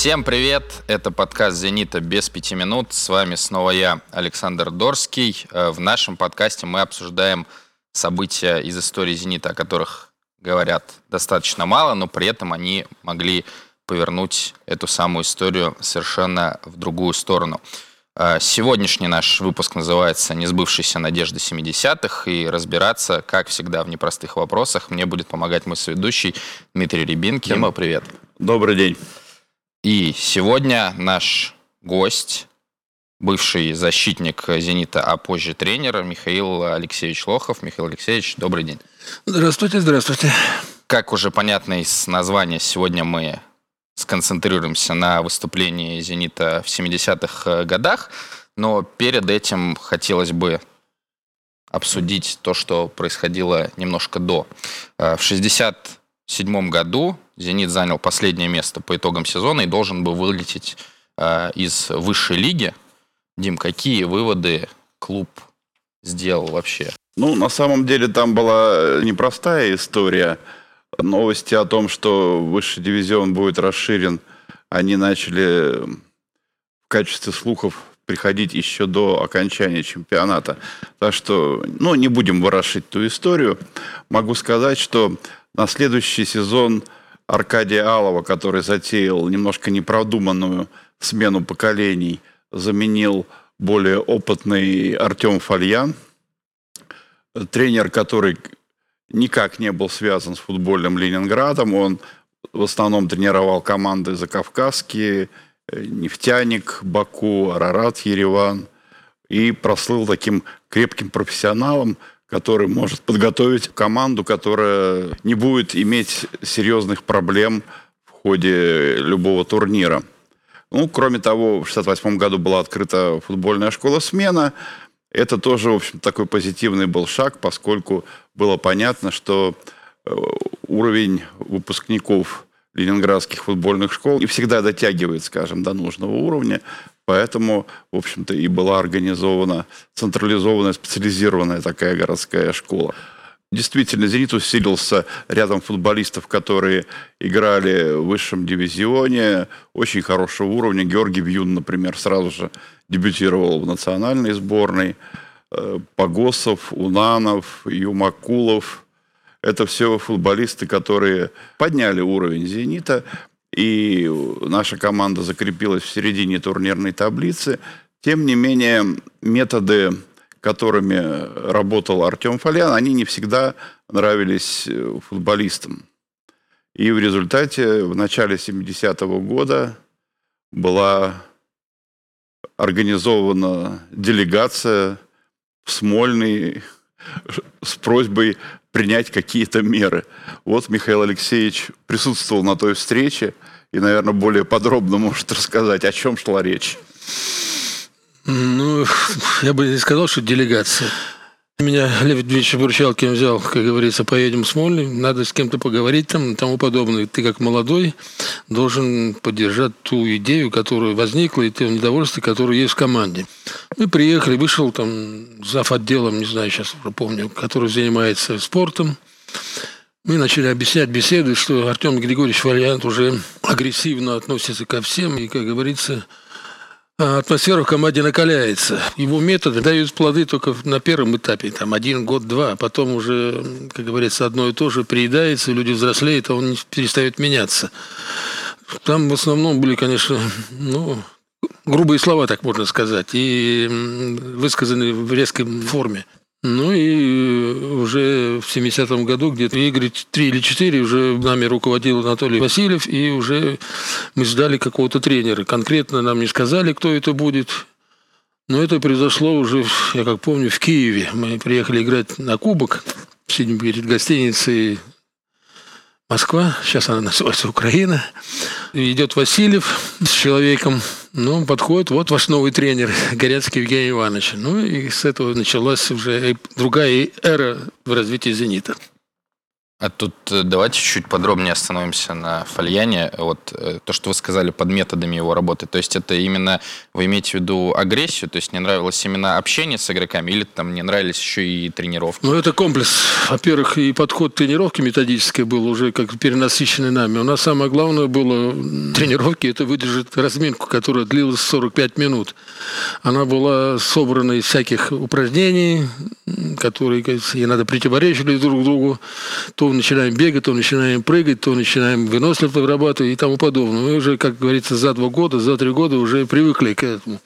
Всем привет! Это подкаст «Зенита без пяти минут». С вами снова я, Александр Дорский. Э, в нашем подкасте мы обсуждаем события из истории «Зенита», о которых говорят достаточно мало, но при этом они могли повернуть эту самую историю совершенно в другую сторону. Э, сегодняшний наш выпуск называется «Несбывшиеся надежды 70-х», и разбираться, как всегда, в непростых вопросах мне будет помогать мой соведущий Дмитрий Рябинкин. Дима, привет. Добрый день. И сегодня наш гость, бывший защитник «Зенита», а позже тренер Михаил Алексеевич Лохов. Михаил Алексеевич, добрый день. Здравствуйте, здравствуйте. Как уже понятно из названия, сегодня мы сконцентрируемся на выступлении «Зенита» в 70-х годах, но перед этим хотелось бы обсудить то, что происходило немножко до. Э, в 60 2007 году «Зенит» занял последнее место по итогам сезона и должен был вылететь э, из высшей лиги. Дим, какие выводы клуб сделал вообще? Ну, на самом деле там была э, непростая история. Новости о том, что высший дивизион будет расширен, они начали эм, в качестве слухов приходить еще до окончания чемпионата. Так что, ну, не будем ворошить ту историю. Могу сказать, что на следующий сезон – Аркадия Алова, который затеял немножко непродуманную смену поколений, заменил более опытный Артем Фальян, тренер, который никак не был связан с футбольным Ленинградом. Он в основном тренировал команды закавказские, «Нефтяник», «Баку», «Арарат», «Ереван». И прослыл таким крепким профессионалом, который может подготовить команду, которая не будет иметь серьезных проблем в ходе любого турнира. Ну, кроме того, в 1968 году была открыта футбольная школа «Смена». Это тоже, в общем, такой позитивный был шаг, поскольку было понятно, что э, уровень выпускников ленинградских футбольных школ не всегда дотягивает, скажем, до нужного уровня. Поэтому, в общем-то, и была организована централизованная, специализированная такая городская школа. Действительно, «Зенит» усилился рядом футболистов, которые играли в высшем дивизионе, очень хорошего уровня. Георгий Бьюн, например, сразу же дебютировал в национальной сборной. Э, Погосов, Унанов, Юмакулов – это все футболисты, которые подняли уровень «Зенита» и наша команда закрепилась в середине турнирной таблицы. Тем не менее, методы, которыми работал Артем Фалян, они не всегда нравились э, футболистам. И в результате в начале 70-го года была организована делегация в Смольный с просьбой принять какие-то меры. Вот Михаил Алексеевич присутствовал на той встрече и, наверное, более подробно может рассказать, о чем шла речь. Ну, я бы не сказал, что делегация. Меня Лев Дмитриевич Бурчалкин взял, как говорится, поедем в Смольный, надо с кем-то поговорить там и тому подобное. Ты как молодой должен поддержать ту идею, которая возникла, и то недовольство, которое есть в команде. Мы приехали, вышел там зав. отделом, не знаю, сейчас уже помню, который занимается спортом. Мы начали объяснять беседы, что Артем Григорьевич Валиант уже агрессивно относится ко всем, и, как говорится, а атмосфера в команде накаляется. Его методы дают плоды только на первом этапе, там один год, два, а потом уже, как говорится, одно и то же приедается, люди взрослеют, а он перестает меняться. Там в основном были, конечно, ну, грубые слова, так можно сказать, и высказаны в резкой форме. Ну и э, уже в 70-м году, где-то игры 3 или 4, уже нами руководил Анатолий Васильев, и уже мы ждали какого-то тренера. Конкретно нам не сказали, кто это будет. Но это произошло уже, я как помню, в Киеве. Мы приехали играть на кубок, сидим перед гостиницей Москва, сейчас она называется Украина. идет Васильев с человеком, ну, подходит, вот ваш новый тренер, Горецкий Евгений Иванович. Ну, и с этого началась уже другая эра в развитии «Зенита». А тут э, давайте чуть подробнее остановимся на Фальяне. Вот э, то, что вы сказали под методами его работы. То есть это именно, вы имеете в виду агрессию, то есть не нравилось именно общение с игроками или там не нравились еще и тренировки? Ну, это комплекс. Во-первых, и подход тренировки методический был уже как перенасыщенный нами. У нас самое главное было тренировки, это выдержать разминку, которая длилась 45 минут. Она была собрана из всяких упражнений, которые, и надо противоречили друг другу. То начинаем бегать, то начинаем прыгать, то начинаем выносливость вырабатывать и тому подобное. Мы уже, как говорится, за два года, за три года уже привыкли к этому.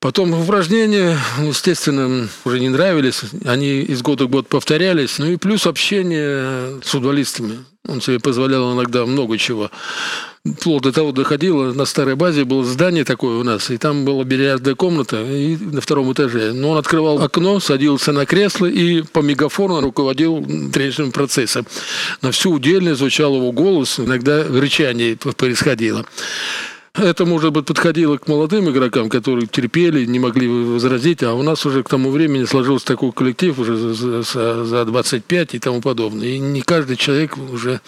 Потом упражнения, естественно, уже не нравились. Они из года в год повторялись. Ну и плюс общение с футболистами. Он себе позволял иногда много чего. Вплоть до того доходило, на старой базе было здание такое у нас, и там была бильярдная комната и на втором этаже. Но он открывал окно, садился на кресло и по мегафону руководил тренировочным процессом. На всю удельно звучал его голос, иногда рычание происходило. Это, может быть, подходило к молодым игрокам, которые терпели, не могли возразить, а у нас уже к тому времени сложился такой коллектив уже за, за 25 и тому подобное. И не каждый человек уже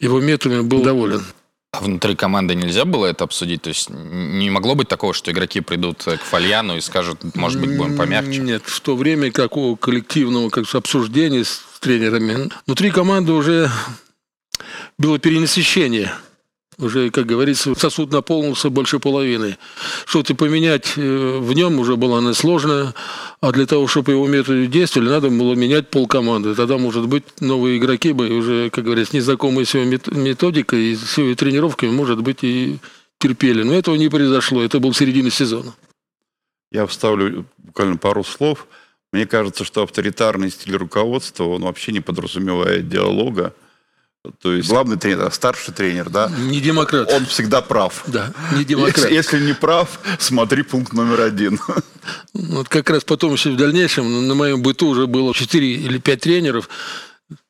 его методами был доволен. А внутри команды нельзя было это обсудить? То есть не могло быть такого, что игроки придут к Фальяну и скажут, может быть, будем помягче? Нет, в то время какого коллективного как обсуждения с тренерами внутри команды уже было перенасыщение – уже, как говорится, сосуд наполнился больше половины. Что-то поменять э, в нем уже было несложно, а для того, чтобы его методы действовали, надо было менять полкоманды. Тогда, может быть, новые игроки бы уже, как говорится, незнакомые с его методикой и с его тренировками, может быть, и терпели. Но этого не произошло. Это был середина сезона. Я вставлю буквально пару слов. Мне кажется, что авторитарный стиль руководства, он вообще не подразумевает диалога. То есть главный тренер, старший тренер, да? Не демократ. Он всегда прав. Да, не демократ. Если, если не прав, смотри пункт номер один. Вот как раз потом еще в дальнейшем на моем быту уже было 4 или 5 тренеров.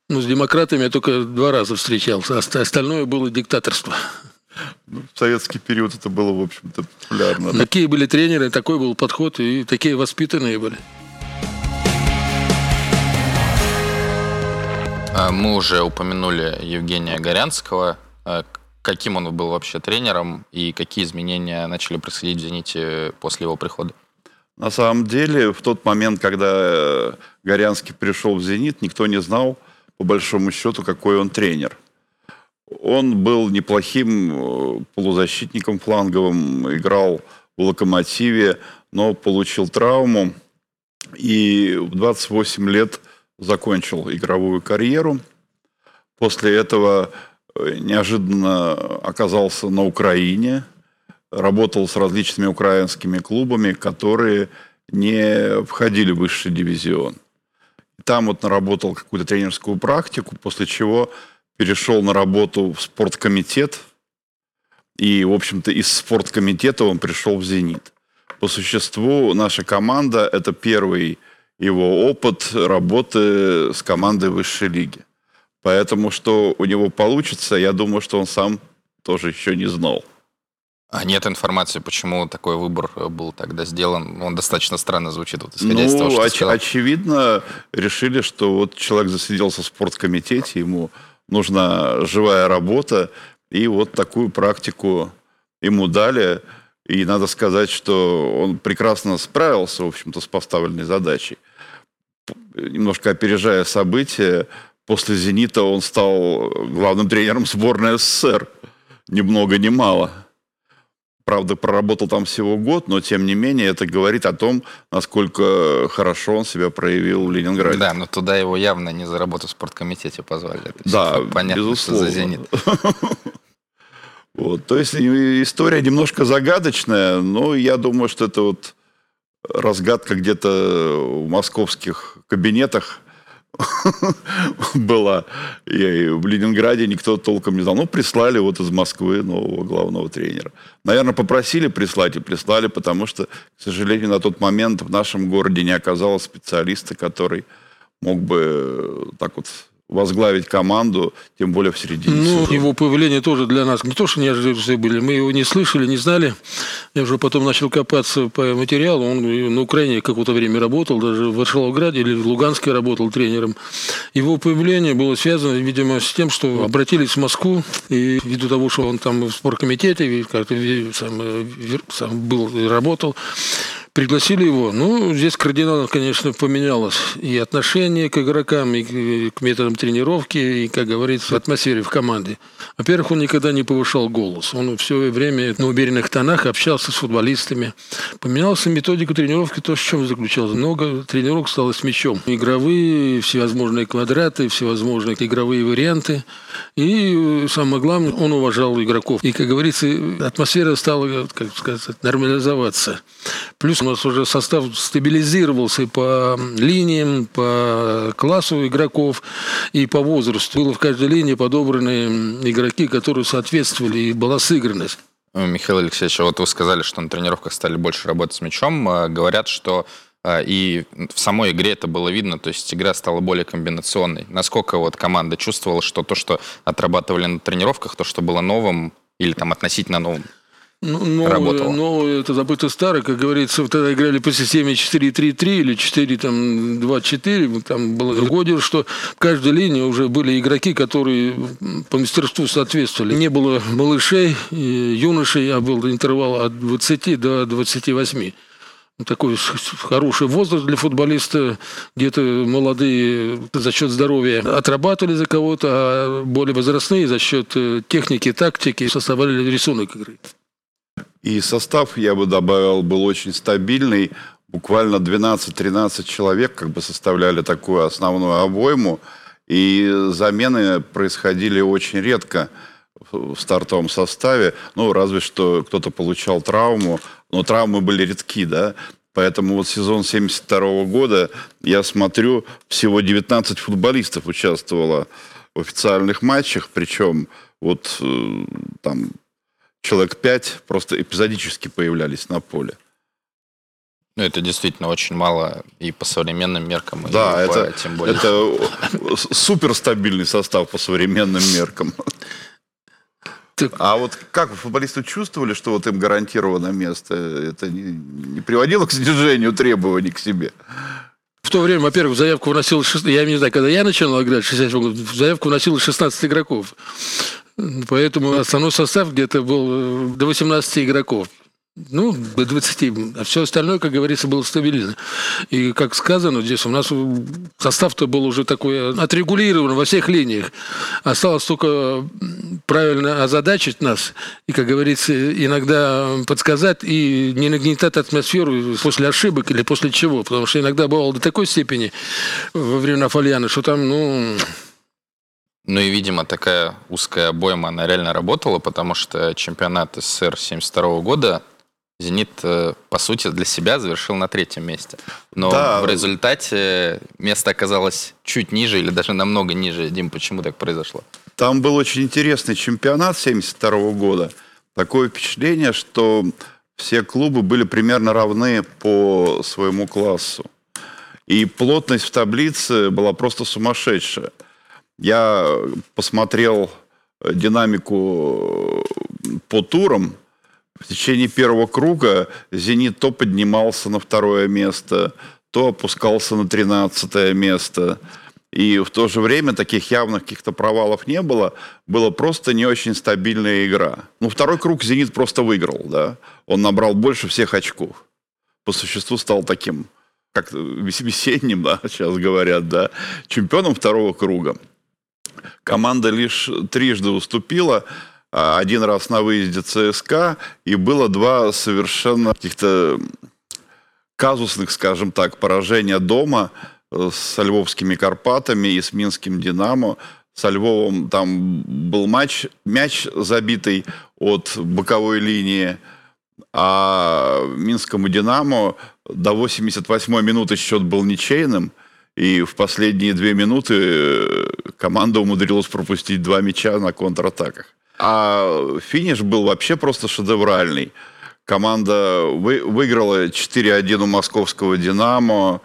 Ну, с демократами я только два раза встречался, а остальное было диктаторство. Ну, в советский период это было, в общем-то, популярно. Такие были тренеры, такой был подход, и такие воспитанные были. Мы уже упомянули Евгения Горянского. А, каким он был вообще тренером и какие изменения начали происходить в «Зените» после его прихода? На самом деле, в тот момент, когда э, Горянский пришел в «Зенит», никто не знал, по большому счету, какой он тренер. Он был неплохим э, полузащитником фланговым, играл в «Локомотиве», но получил травму. И в 28 лет – закончил игровую карьеру. После этого э, неожиданно оказался на Украине, работал с различными украинскими клубами, которые не входили в высший дивизион. Там вот наработал какую-то тренерскую практику, после чего перешел на работу в спорткомитет. И, в общем-то, из спорткомитета он пришел в «Зенит». По существу наша команда – это первый его опыт работы с командой высшей лиги. Поэтому, что у него получится, я думаю, что он сам тоже еще не знал. А нет информации, почему такой выбор был тогда сделан? Он достаточно странно звучит, вот, исходя ну, из того, что оч- очевидно, решили, что вот человек засиделся в спорткомитете, ему нужна живая работа, и вот такую практику ему дали. И надо сказать, что он прекрасно справился, в общем-то, с поставленной задачей немножко опережая события, после «Зенита» он стал главным тренером сборной СССР. Ни много ни мало. Правда, проработал там всего год, но тем не менее это говорит о том, насколько хорошо он себя проявил в Ленинграде. Да, но туда его явно не за работу в спорткомитете позвали. То да, понятно, безусловно. что за «Зенит». Вот, то есть история немножко загадочная, но я думаю, что это вот разгадка где-то в московских кабинетах была. И в Ленинграде никто толком не знал. Ну, прислали вот из Москвы нового главного тренера. Наверное, попросили прислать и прислали, потому что, к сожалению, на тот момент в нашем городе не оказалось специалиста, который мог бы так вот возглавить команду, тем более в середине Ну, сезона. его появление тоже для нас не то, что неожиданные были. Мы его не слышали, не знали. Я уже потом начал копаться по материалу. Он на Украине какое-то время работал, даже в Варшавограде или в Луганске работал тренером. Его появление было связано, видимо, с тем, что обратились в Москву, и ввиду того, что он там в спорткомитете как-то сам, э, сам был и работал, Пригласили его. Ну, здесь кардинально, конечно, поменялось и отношение к игрокам, и к- методам тренировки, и, как говорится, атмосфере в команде. Во-первых, он никогда не повышал голос. Он все время на уверенных тонах общался с футболистами. Поменялась и методика тренировки, то, в чем заключалось. Много тренировок стало с мячом. Игровые, всевозможные квадраты, всевозможные игровые варианты. И самое главное, он уважал игроков. И, как говорится, атмосфера стала, как сказать, нормализоваться. Плюс у нас уже состав стабилизировался по линиям, по классу игроков и по возрасту. Было в каждой линии подобраны игроки, которые соответствовали, и была сыгранность. Э, Михаил Алексеевич, вот вы сказали, что на тренировках стали больше работать с мячом. Э, Говорят, что э, и в самой игре это было видно, то есть игра стала более комбинационной. Насколько вот команда чувствовала, что то, что отрабатывали на тренировках, то, что было новым или там относительно новым, Ну, новое, Работало. новое, это забыто старое, как говорится, тогда играли по системе 4-3-3 или 4-2-4, вот там было другое дело, что в каждой линии уже были игроки, которые по мастерству соответствовали. Не было малышей, и юношей, а был интервал от 20 до 28. Ну, Такой хороший возраст для футболиста, где-то молодые за счет здоровья отрабатывали за кого-то, а более возрастные за счет э, техники, тактики составляли рисунок игры. И состав, я бы добавил, был очень стабильный. Буквально 12-13 человек как бы составляли такую основную обойму. И замены происходили очень редко в стартовом составе. Ну, разве что кто-то получал травму. Но травмы были редки, да. Поэтому вот сезон 72 года, я смотрю, всего 19 футболистов участвовало в официальных матчах. Причем вот э, там человек пять просто эпизодически появлялись на поле. ну, это действительно очень мало и по современным меркам, и Да, по- это, тем более. это суперстабильный состав по современным меркам. Так- А вот как футболисты чувствовали, что вот им гарантировано место? Это не, не приводило к снижению требований к себе? В то время, во-первых, в заявку вносилось, шест- я не знаю, когда я начинал играть, в 67 году, в заявку вносилось 16 игроков. Поэтому основной состав где-то был э, до 18 игроков. Ну, до 20. А все остальное, как говорится, было стабильно. И, как сказано, здесь у нас э, состав-то был уже такой отрегулирован во всех линиях. Осталось только правильно озадачить нас и, как говорится, иногда подсказать и не нагнетать атмосферу после ошибок или после чего. Потому что иногда бывало до такой степени во времена Фольяна, что там, ну, Ну и, видимо, такая узкая обойма, она реально работала, потому что чемпионат СССР 72 года «Зенит», э, по сути, для себя завершил на третьем месте. Но Да. в результате место оказалось чуть ниже или даже намного ниже. Дим, почему так произошло? Там был очень интересный чемпионат 72 года. Такое впечатление, что все клубы были примерно равны по своему классу. И плотность в таблице была просто сумасшедшая. Я посмотрел э, динамику э, по турам. В течение первого круга «Зенит» то поднимался на второе место, то опускался на тринадцатое место. И в то же время таких явных каких-то провалов не было. Была просто не очень стабильная игра. Ну, второй круг «Зенит» просто выиграл, да. Он набрал больше всех очков. По существу стал таким, как вес- весенним, да, сейчас говорят, да, чемпионом второго круга. Команда лишь трижды уступила. а, Один раз на выезде ЦСКА, и было два совершенно каких-то казусных, скажем так, поражения дома э, с Львовскими Карпатами и с Минским Динамо. Со Львовом там был матч, мяч забитый от боковой линии, а Минскому Динамо до 88 минуты счет был ничейным, и в последние две минуты э, команда умудрилась пропустить два мяча на контратаках. А финиш был вообще просто шедевральный. Команда вы- выиграла 4-1 у московского «Динамо»,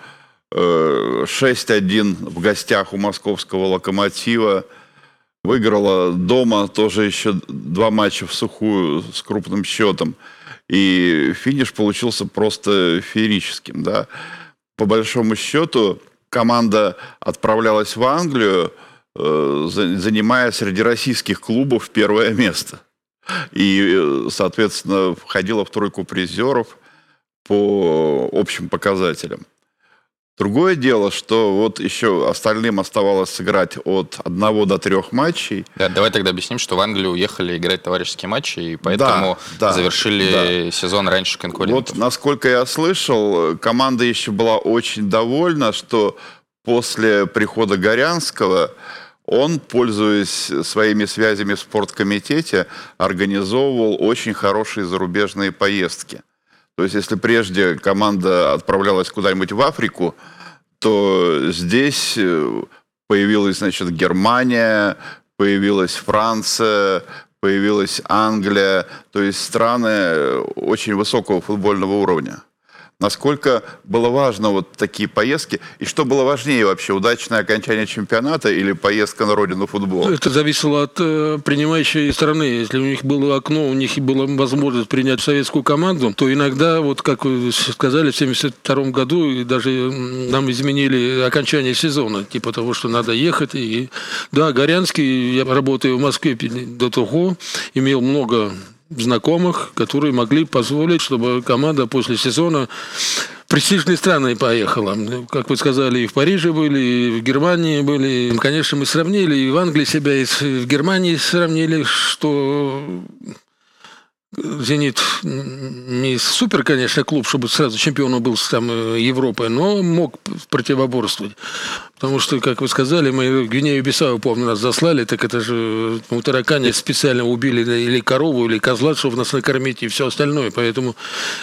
6-1 в гостях у московского «Локомотива». Выиграла дома тоже еще два матча в сухую с крупным счетом. И финиш получился просто феерическим. Да? По большому счету команда отправлялась в Англию, э, занимая среди российских клубов первое место. И, э, соответственно, входила в тройку призеров по общим показателям. Другое дело, что вот еще остальным оставалось сыграть от одного до трех матчей. Да, давай тогда объясним, что в Англию уехали играть товарищеские матчи, и поэтому да, да, завершили да. сезон раньше конкурентов. Вот, насколько я слышал, команда еще была очень довольна, что после прихода Горянского он, пользуясь своими связями в спорткомитете, организовывал очень хорошие зарубежные поездки. То есть, если прежде команда отправлялась куда-нибудь в Африку, то здесь э, появилась, значит, Германия, появилась Франция, появилась Англия, то есть страны э, очень высокого футбольного уровня насколько было важно вот такие поездки, и что было важнее вообще, удачное окончание чемпионата или поездка на родину футбола? Это зависело от э, принимающей страны. Если у них было окно, у них была возможность принять советскую команду, то иногда, вот как вы сказали, в 1972 году и даже нам изменили окончание сезона, типа того, что надо ехать. И, да, Горянский, я работаю в Москве до того, имел много знакомых, которые могли позволить, чтобы команда после сезона престижные страны поехала. Как вы сказали, и в Париже были, и в Германии были. Конечно, мы сравнили, и в Англии себя, и в Германии сравнили, что «Зенит» не супер, конечно, клуб, чтобы сразу чемпионом был там э, Европы, но мог противоборствовать. Потому что, как вы сказали, мы Гвинею Бисау, помню, нас заслали, так это же у таракане специально убили или корову, или козла, чтобы нас накормить, и все остальное. Поэтому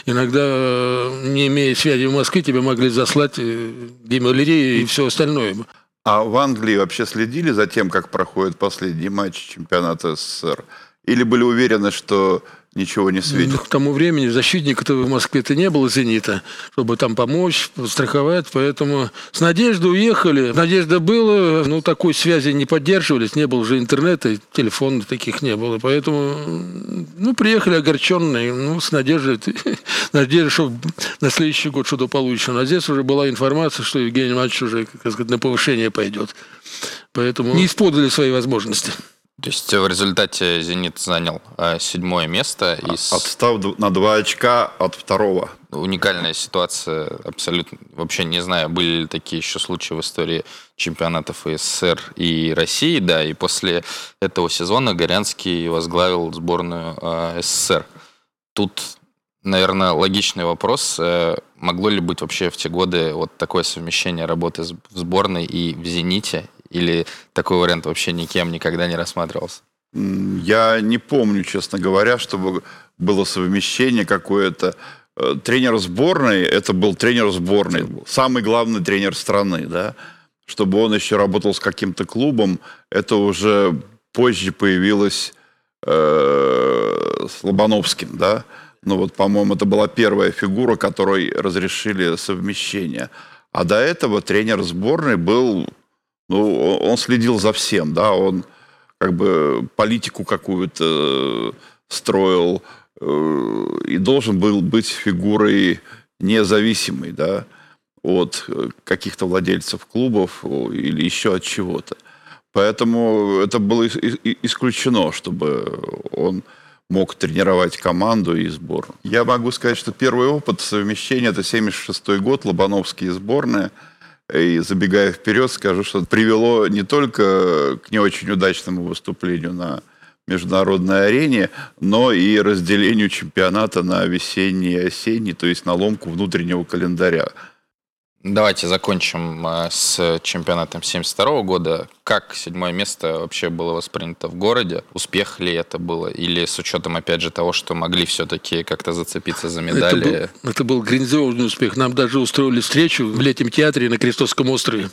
иногда, э, не имея связи в Москве, тебя могли заслать демолерии э, и все остальное. А в Англии вообще следили за тем, как проходит последний матч чемпионата СССР? Или были уверены, что ничего не светит. К тому времени защитника-то в Москве-то не было «Зенита», чтобы там помочь, страховать, поэтому с надеждой уехали. Надежда была, но такой связи не поддерживались, не было же интернета, телефонов таких не было, поэтому ну, приехали огорченные, ну, с надеждой, надежда, что на следующий год что-то получится. А здесь уже была информация, что Евгений Иванович уже, как сказать, на повышение пойдет. Поэтому не использовали свои возможности. То есть в результате «Зенит» занял э, седьмое место. И Отстав на два очка от второго. Уникальная ситуация, абсолютно. Вообще не знаю, были ли такие еще случаи в истории чемпионатов СССР и России. Да, и после этого сезона Горянский возглавил сборную э, СССР. Тут, наверное, логичный вопрос. Э, могло ли быть вообще в те годы вот такое совмещение работы в сборной и в «Зените»? Или такой вариант вообще никем никогда не рассматривался? Я не помню, честно говоря, чтобы было совмещение какое-то. Э, тренер сборной, это был тренер сборной, самый главный тренер страны, да. Чтобы он еще работал с каким-то клубом, это уже позже появилось э, с Лобановским, да. Ну вот, по-моему, это была первая фигура, которой разрешили совмещение. А до этого тренер сборной был ну, он следил за всем, да, он как бы политику какую-то строил э, и должен был быть фигурой независимой, да, от каких-то владельцев клубов или еще от чего-то. Поэтому это было исключено, чтобы он мог тренировать команду и сборную. Я могу сказать, что первый опыт совмещения – это 76 год, Лобановские сборные – и забегая вперед, скажу, что привело не только к не очень удачному выступлению на международной арене, но и разделению чемпионата на весенний и осенний, то есть на ломку внутреннего календаря. Давайте закончим э, с чемпионатом 72 года. Как седьмое место вообще было воспринято в городе? Успех ли это было? Или с учетом, опять же, того, что могли все-таки как-то зацепиться за медали? Это был, это был грандиозный успех. Нам даже устроили встречу в летнем театре на Крестовском острове.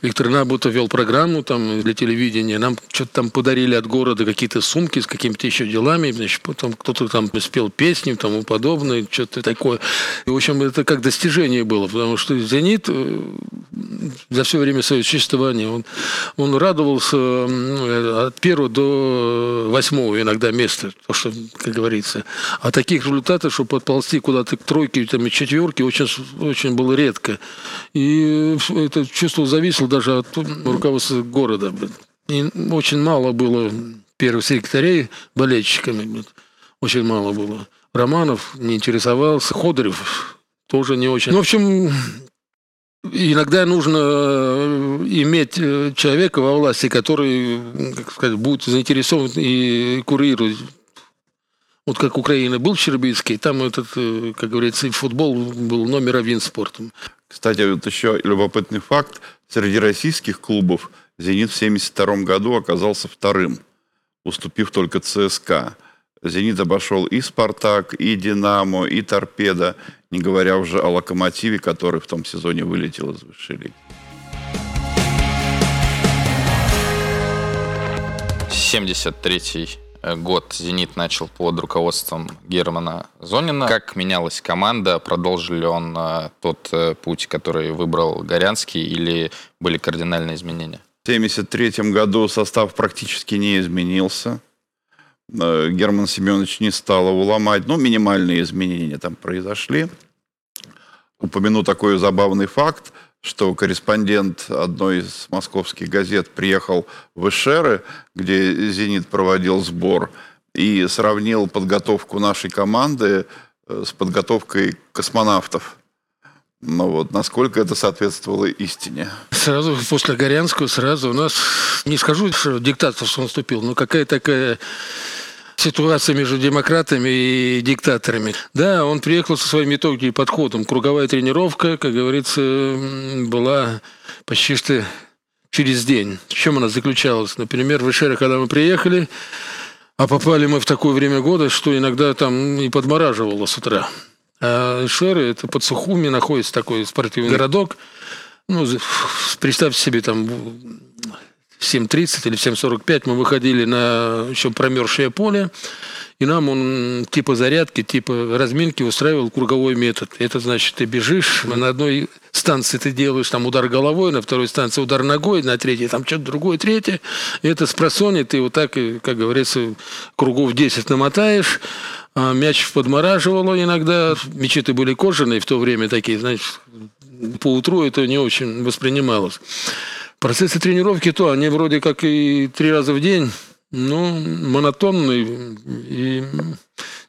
Виктор Набутов вел программу там для телевидения. Нам что-то там подарили от города какие-то сумки с какими-то еще делами. Значит, потом кто-то там спел песни и тому подобное, что-то такое. И, в общем, это как достижение было, потому что «Зенит» э, за все время своего существования. Он, он радовался от первого до восьмого иногда места, то, что, как говорится. А таких результатов, чтобы подползти куда-то к тройке там, и четверке, очень, очень было редко. И это чувство зависело даже от руководства города. И очень мало было первых секретарей болельщиками. Очень мало было. Романов не интересовался, Ходорев тоже не очень. Ну, в общем, иногда нужно э, иметь э, человека во власти, который, как сказать, будет заинтересован и курирует. Вот как Украина был Щербицкий, там этот, э, как говорится, футбол был номер один спортом. Кстати, вот еще любопытный факт. Среди российских клубов «Зенит» в 1972 году оказался вторым, уступив только ЦСКА. «Зенит» обошел и «Спартак», и «Динамо», и «Торпедо», не говоря уже о «Локомотиве», который в том сезоне вылетел из высшей лиги. 73 год «Зенит» начал под руководством Германа Зонина. Как менялась команда? Продолжил ли он э, тот э, путь, который выбрал Горянский, или были кардинальные изменения? В 1973 году состав практически не изменился. Э, Герман Семенович не стал его ломать. Ну, минимальные изменения там произошли. Упомяну такой забавный факт, что корреспондент одной из московских газет приехал в Эшеры, где «Зенит» проводил сбор, и сравнил подготовку нашей команды э, с подготовкой космонавтов. Ну вот, насколько это соответствовало истине? Сразу после Горянского, сразу у нас, не скажу, что диктаторство наступил, но какая такая ситуация между демократами и диктаторами. Да, он приехал со своей методикой и подходом. Круговая тренировка, как говорится, была почти что через день. В чем она заключалась? Например, в Ишере, когда мы приехали, а попали мы в такое время года, что иногда там и подмораживало с утра. А Ишеры, это под Сухуми находится такой спортивный городок. Ну, представьте себе, там 7.30 или 7.45 мы выходили на еще промерзшее поле, и нам он типа зарядки, типа разминки устраивал круговой метод. Это значит, ты бежишь, на одной станции ты делаешь там удар головой, на второй станции удар ногой, на третьей там что-то другое, третье. И это с просони ты вот так, как говорится, кругов 10 намотаешь, а мяч подмораживало иногда. Мечеты были кожаные в то время такие, значит, по утру это не очень воспринималось. Процессы тренировки то, они вроде как и три раза в день, но монотонные и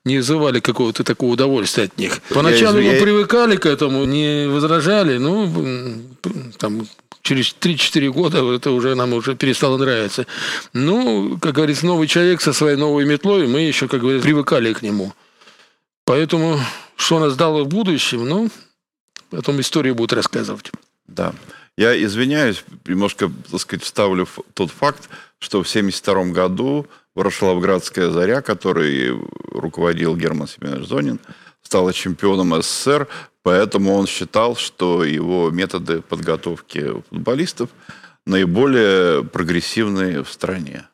не вызывали какого-то такого удовольствия от них. Поначалу мы привыкали к этому, не возражали, ну, там, через 3-4 года это уже нам уже перестало нравиться. Ну, как говорится, новый человек со своей новой метлой, мы еще, как говорится, привыкали к нему. Поэтому, что нас дало в будущем, ну, потом история будет рассказывать. Да. Я извиняюсь, немножко, так сказать, вставлю тот факт, что в 1972 году Ворошиловградская «Заря», которой руководил Герман Семенович Зонин, стала чемпионом СССР, поэтому он считал, что его методы подготовки футболистов наиболее прогрессивные в стране.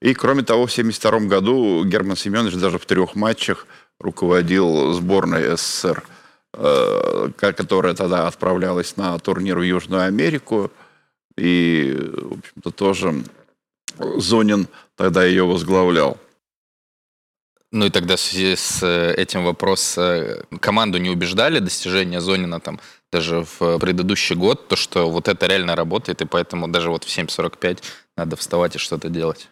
И, кроме того, в 1972 году Герман Семенович даже в трех матчах руководил сборной СССР – Э, которая тогда отправлялась на турнир в Южную Америку. И, в общем-то, тоже Зонин тогда ее возглавлял. Ну и тогда в связи с э, этим вопрос, э, команду не убеждали достижения Зонина там даже в предыдущий год, то, что вот это реально работает, и поэтому даже вот в 7.45 надо вставать и что-то делать?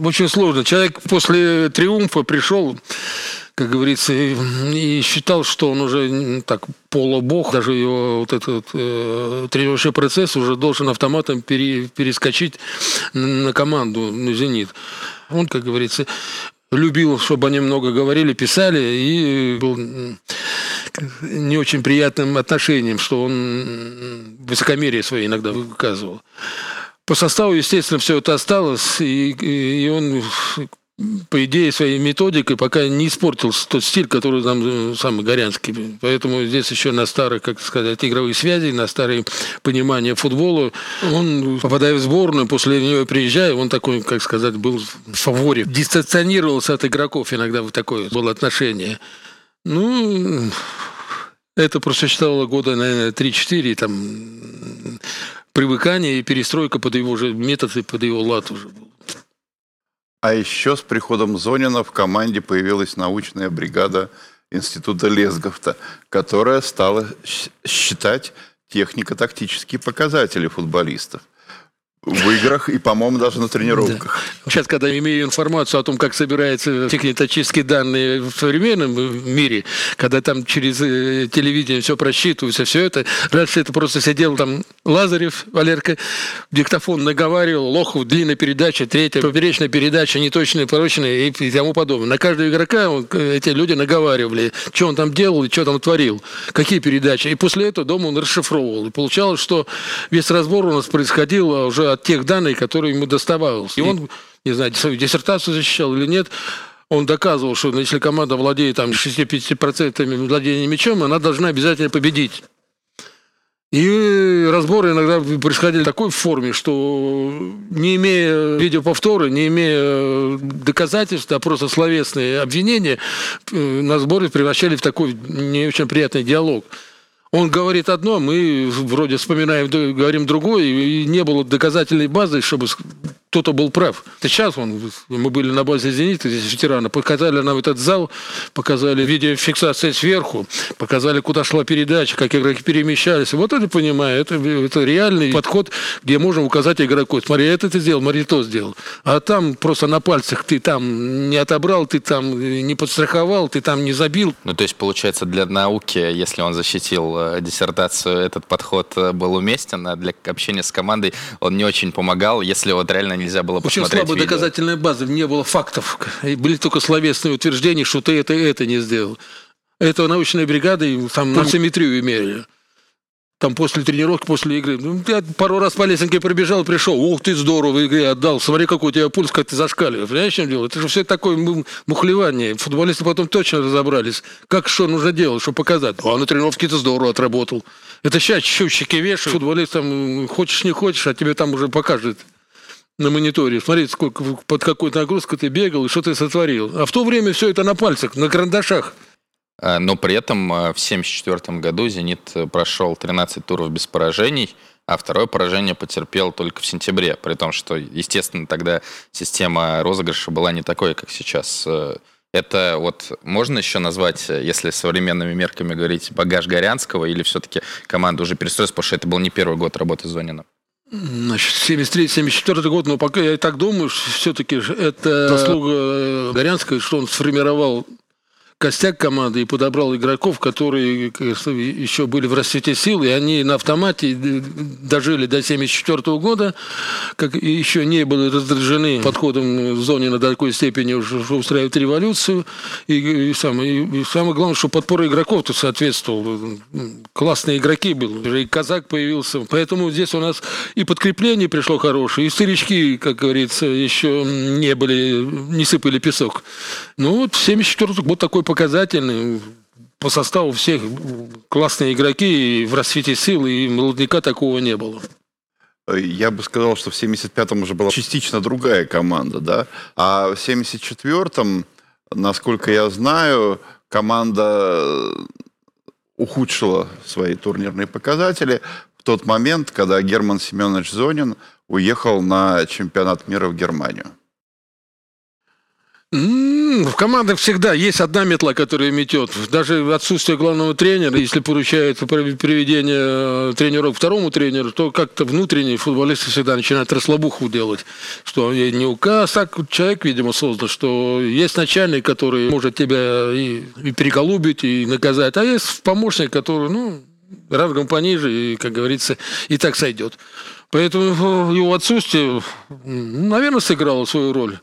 Очень сложно. Человек после триумфа пришел как говорится, и считал, что он уже так полубог, даже его вот этот э, тренировочный процесс уже должен автоматом пере, перескочить на команду, на «Зенит». Он, как говорится, любил, чтобы они много говорили, писали, и был не очень приятным отношением, что он высокомерие свое иногда выказывал. По составу, естественно, все это осталось, и, и он по идее, своей методикой пока не испортил тот стиль, который там э, самый Горянский. Поэтому здесь еще на старых, как сказать, игровых связей, на старые понимания футбола, он, попадая в сборную, после нее приезжая, он такой, как сказать, был в фаворе. Дистанционировался от игроков иногда в такое было отношение. Ну, Это просуществовало года, наверное, 3-4, там привыкание и перестройка под его же метод и под его лад уже был. А еще с приходом Зонина в команде появилась научная бригада Института Лесговта, которая стала считать технико-тактические показатели футболистов в играх и, по-моему, даже на тренировках. Да. Сейчас, когда имею информацию о том, как собираются технические данные в современном мире, когда там через э, телевидение все просчитывается, все это, раньше это просто сидел там Лазарев, Валерка, диктофон наговаривал, Лохов, длинная передача, третья, поперечная передача, неточная, порочная и тому подобное. На каждого игрока эти люди наговаривали, что он там делал и что там творил, какие передачи. И после этого дома он расшифровывал. И получалось, что весь разбор у нас происходил уже от тех данных, которые ему доставалось. И он, не знаю, свою диссертацию защищал или нет, он доказывал, что если команда владеет там 65% владения мячом, она должна обязательно победить. И разборы иногда происходили в такой форме, что не имея видеоповтора, не имея доказательств, а просто словесные обвинения, э, на сборе превращали в такой не очень приятный диалог. Он говорит одно, мы вроде вспоминаем, говорим другое, и не было доказательной базы, чтобы кто-то был прав. Сейчас он, мы были на базе «Зенита», здесь ветераны, показали нам этот зал, показали видеофиксации сверху, показали, куда шла передача, как игроки перемещались. Вот это понимаю, это, это реальный подход, где можем указать игроку. Смотри, это ты сделал, смотри, то сделал. А там просто на пальцах ты там не отобрал, ты там не подстраховал, ты там не забил. Ну, то есть, получается, для науки, если он защитил э, диссертацию, этот подход э, был уместен, а для общения с командой он не очень помогал, если вот реально нельзя было Очень посмотреть слабая видео. доказательная база, не было фактов. Были только словесные утверждения, что ты это и это не сделал. Это научная бригада, и там на симметрию имели. Там после тренировки, после игры. Ну, я пару раз по лесенке пробежал, пришел. Ух ты, здорово, игре отдал. Смотри, какой у тебя пульс, как ты зашкаливаешь. Понимаешь, чем дело? Это же все такое мухлевание. Футболисты потом точно разобрались. Как что нужно делать, чтобы показать. А на тренировке ты здорово отработал. Это сейчас счетчики вешают. Футболист там, хочешь не хочешь, а тебе там уже покажет на мониторе, смотреть, сколько, под какой нагрузкой ты бегал и что ты сотворил. А в то время все это на пальцах, на карандашах. А, но при этом а, в 1974 году «Зенит» прошел 13 туров без поражений, а второе поражение потерпел только в сентябре, при том, что, естественно, тогда система розыгрыша была не такой, как сейчас. Э, это вот можно еще назвать, если современными мерками говорить, багаж Горянского, или все-таки команда уже перестроилась, потому что это был не первый год работы с Зонином? Значит, 73-74 год, но пока я и так думаю, все-таки это заслуга. Горянского, что он сформировал костяк команды и подобрал игроков, которые еще были в расцвете сил, и они на автомате дожили до 1974 года, как еще не были раздражены подходом в зоне на такой степени уже устраивать революцию. И, и, самое, и самое главное, что подпора игроков-то соответствовал. Классные игроки были, и Казак появился. Поэтому здесь у нас и подкрепление пришло хорошее, и старички, как говорится, еще не были, не сыпали песок. Ну вот 74 год такой показательный. По составу всех классные игроки, и в расцвете сил, и молодняка такого не было. Я бы сказал, что в 75-м уже была частично другая команда, да. А в 74-м, насколько я знаю, команда ухудшила свои турнирные показатели в тот момент, когда Герман Семенович Зонин уехал на чемпионат мира в Германию. В командах всегда есть одна метла, которая метет. Даже отсутствие главного тренера, если поручают приведение э, тренеров второму тренеру, то как-то внутренние футболисты всегда начинают расслабуху делать. Что не указ, так человек, видимо, создан, что есть начальник, который может тебя и, и переголубить, и наказать, а есть помощник, который, ну, рангом пониже, и, как говорится, и так сойдет. Поэтому его отсутствие, наверное, сыграло свою роль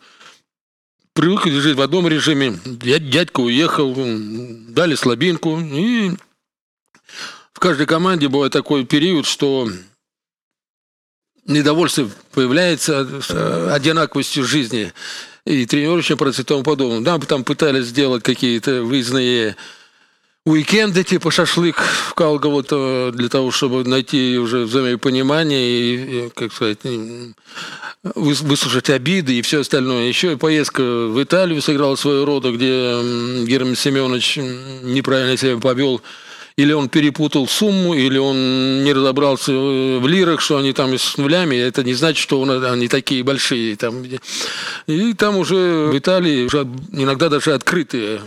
привык жить в одном режиме. Дядька уехал, дали слабинку. И в каждой команде бывает такой период, что недовольство появляется э, одинаковостью жизни и тренировочный процесс и тому подобное. Да, там пытались сделать какие-то выездные уикенды, типа шашлык в Калгово, для того, чтобы найти уже взаимопонимание и, как сказать, выслушать обиды и все остальное. Еще и поездка в Италию сыграла свою роду, где Герман Семенович неправильно себя повел или он перепутал сумму, или он не разобрался э, в лирах, что они там с нулями. Это не значит, что они такие большие. И там уже в Италии уже иногда даже открытые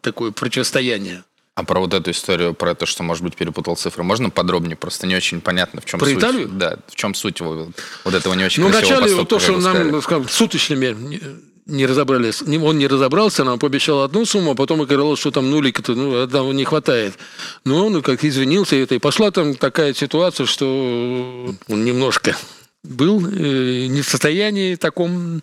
такое противостояние. А про вот эту историю, про то, что, может быть, перепутал цифры, можно подробнее? Просто не очень понятно, в чем про суть. Италию? Да, в чем суть вот, вот этого не очень Ну, красивого вначале поступка, то, что нам, сказали. суточными не разобрались. Он не разобрался, нам пообещал одну сумму, а потом оказалось, что там нулик-то ну, одного не хватает. Ну, он как извинился, и это. И пошла там такая ситуация, что он немножко был э, не в состоянии таком,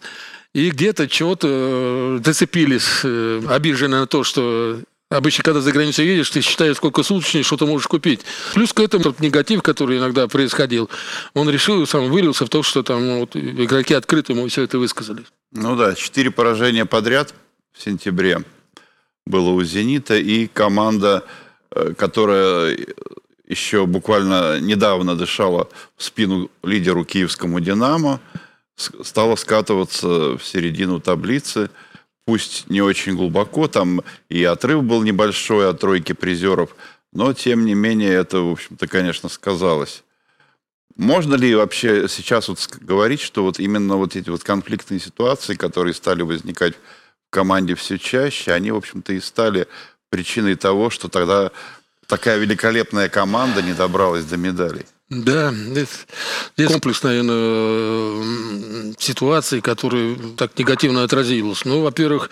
и где-то чего-то э, зацепились, э, обижены на то, что Обычно, когда за границу едешь, ты считаешь, сколько суточней, что ты можешь купить. Плюс к этому тот негатив, который иногда происходил, он решил, сам вылился в то, что там ну, вот, игроки открыто ему все это высказали. Ну да, четыре поражения подряд в сентябре было у «Зенита». И команда, э, которая еще буквально недавно дышала в спину лидеру киевскому «Динамо», стала скатываться в середину таблицы. Пусть не очень глубоко, там и отрыв был небольшой от тройки призеров, но тем не менее это, в общем-то, конечно, сказалось. Можно ли вообще сейчас вот говорить, что вот именно вот эти вот конфликтные ситуации, которые стали возникать в команде все чаще, они, в общем-то, и стали причиной того, что тогда такая великолепная команда не добралась до медалей? Да, здесь, здесь комплекс, наверное, м, ситуаций, которые так негативно отразились. Ну, во-первых,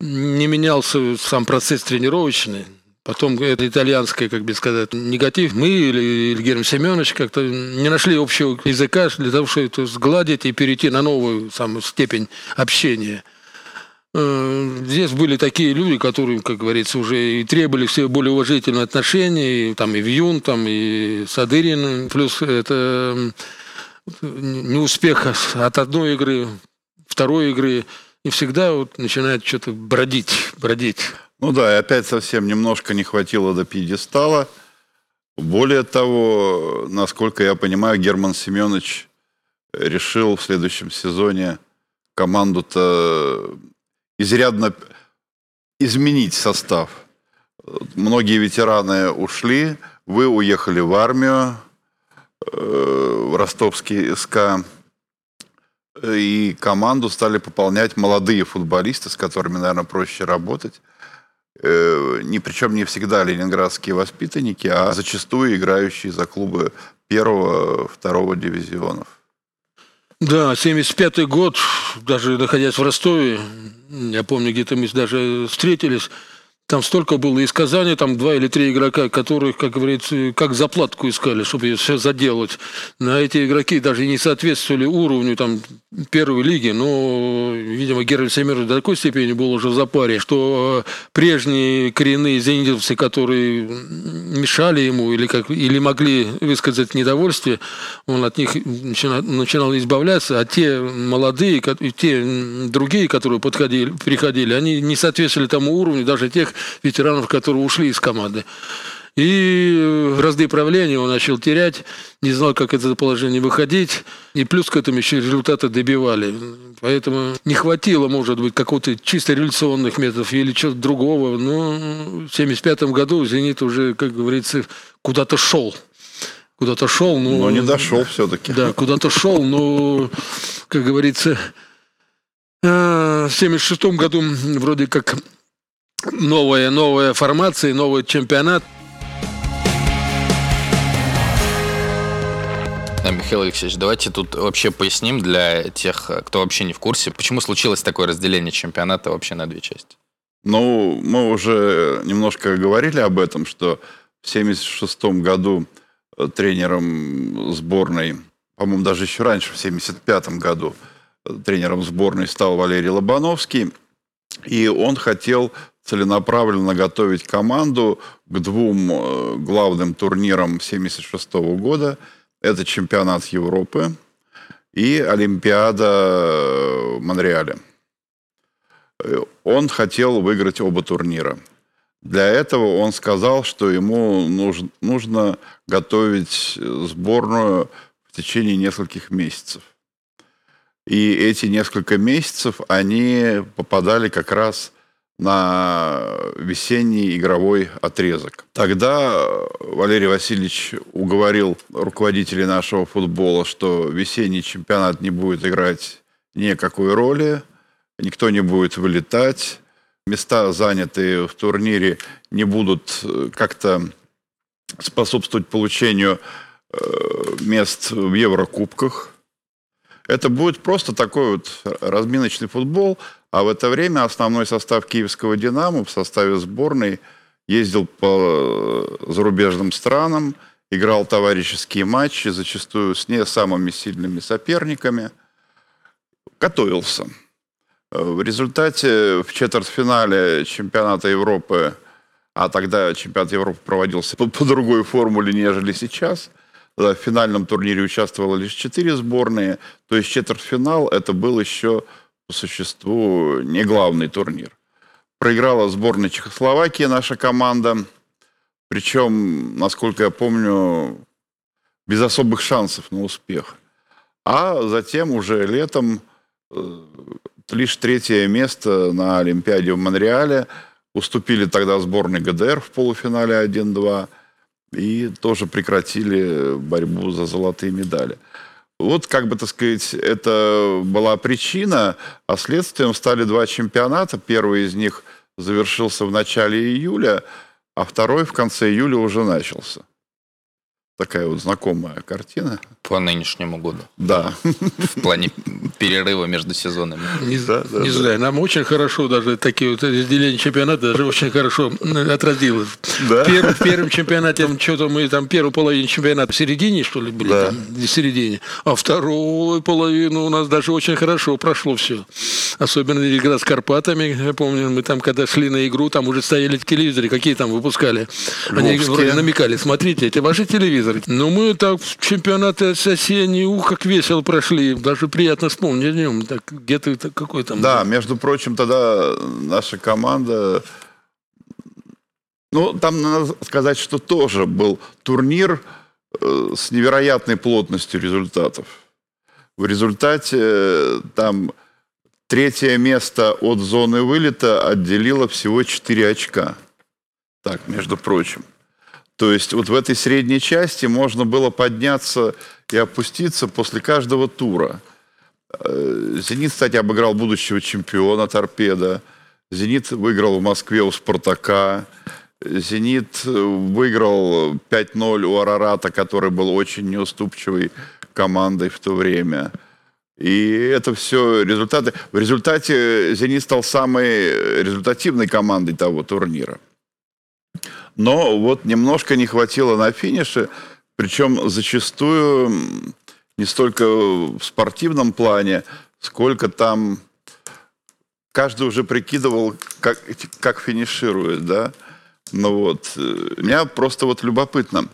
не менялся сам процесс тренировочный. Потом это итальянское, как бы сказать, негатив. Мы или, Герман Семенович как-то не нашли общего языка для того, чтобы это сгладить и перейти на новую самую степень общения. Э, Здесь были такие люди, которые, как говорится, уже и требовали все более уважительные отношения, и, там и Вьюн, там и Садырин, плюс это неуспех от одной игры, второй игры, и всегда вот начинает что-то бродить, бродить. Ну да, и опять совсем немножко не хватило до пьедестала. Более того, насколько я понимаю, Герман Семенович решил в следующем сезоне команду-то изрядно изменить состав. Многие ветераны ушли, вы уехали в армию, э, в ростовский СК, и команду стали пополнять молодые футболисты, с которыми, наверное, проще работать. Э, не, причем не всегда ленинградские воспитанники, а зачастую играющие за клубы первого, второго дивизионов. Да, 75-й год, даже находясь в Ростове, я помню, где-то мы даже встретились, там столько было из Казани, там два или три игрока, которых, как говорится, как заплатку искали, чтобы ее все заделать. На эти игроки даже не соответствовали уровню там, первой лиги, но, видимо, Геральт Семенович до такой степени был уже в запаре, что э, прежние коренные зенитовцы, которые мешали ему или, как, или могли высказать недовольствие, он от них начинал, начинал избавляться, а те молодые, те другие, которые подходили, приходили, они не соответствовали тому уровню даже тех ветеранов, которые ушли из команды. И разды правления он начал терять, не знал, как из этого положения выходить. И плюс к этому еще результаты добивали. Поэтому не хватило, может быть, какого-то чисто революционных методов или чего-то другого. Но в 1975 году «Зенит» уже, как говорится, куда-то шел. Куда-то шел, но... Но не дошел все-таки. Да, куда-то шел, но, как говорится, э, в 1976 году вроде как новая, новая формация, новый чемпионат. Да, Михаил Алексеевич, давайте тут вообще поясним для тех, кто вообще не в курсе, почему случилось такое разделение чемпионата вообще на две части. Ну, мы уже немножко говорили об этом, что в 1976 году э, тренером сборной, по-моему, даже еще раньше, в 1975 году, э, тренером сборной стал Валерий Лобановский, и он хотел целенаправленно готовить команду к двум э, главным турнирам 1976 года. Это чемпионат Европы и Олимпиада э, в Монреале. Э, Он хотел выиграть оба турнира. Для этого он сказал, что ему нуж- нужно готовить сборную в течение нескольких месяцев. И эти несколько месяцев они попадали как раз на весенний игровой отрезок. Тогда Валерий Васильевич уговорил руководителей нашего футбола, что весенний чемпионат не будет играть никакой роли, никто не будет вылетать, места, занятые в турнире, не будут э, как-то способствовать получению э, мест в Еврокубках. Это будет просто такой вот разминочный футбол, а в это время основной состав киевского «Динамо» в составе сборной ездил по зарубежным странам, играл товарищеские матчи, зачастую с не самыми сильными соперниками, готовился – в результате в четвертьфинале чемпионата Европы, а тогда чемпионат Европы проводился по, по другой формуле, нежели сейчас, в финальном турнире участвовало лишь четыре сборные, то есть четвертьфинал это был еще по существу не главный турнир. Проиграла сборная Чехословакии наша команда, причем, насколько я помню, без особых шансов на успех. А затем уже летом э, лишь третье место на Олимпиаде в Монреале. Уступили тогда сборной ГДР в полуфинале 1-2 и тоже прекратили борьбу за золотые медали. Вот, как бы, так сказать, это была причина, а следствием стали два чемпионата. Первый из них завершился в начале июля, а второй в конце июля уже начался такая вот знакомая картина. По нынешнему году. Да. В плане перерыва между сезонами. Не, да, да, не да. знаю, нам очень хорошо даже такие вот разделения чемпионата даже очень хорошо отразилось. Да? Первый, в первом чемпионате что-то мы там первую половину чемпионата в середине, что ли, были да. там, в середине, а вторую половину у нас даже очень хорошо прошло все. Особенно игра с Карпатами, я помню, мы там когда шли на игру, там уже стояли в телевизоре, какие там выпускали. Они вроде намекали, смотрите, это ваши телевизоры телевизор. Ну, мы так в чемпионаты осенние, ух, как весело прошли. Даже приятно вспомнить о нем. Так, где-то какой там... Да, между прочим, тогда наша команда... Ну, там надо сказать, что тоже был турнир э, с невероятной плотностью результатов. В результате э, там третье место от зоны вылета отделило всего 4 очка. Так, между прочим. То есть вот в этой средней части можно было подняться и опуститься после каждого тура. Э, «Зенит», кстати, обыграл будущего чемпиона «Торпеда». «Зенит» выиграл в Москве у «Спартака». «Зенит» выиграл 5-0 у «Арарата», который был очень неуступчивой командой в то время. И это все результаты. В результате «Зенит» стал самой результативной командой того турнира. Но вот немножко не хватило на финише, причем зачастую не столько в спортивном плане, сколько там каждый уже прикидывал, как, как финиширует, да. Ну вот, э, меня просто вот любопытно,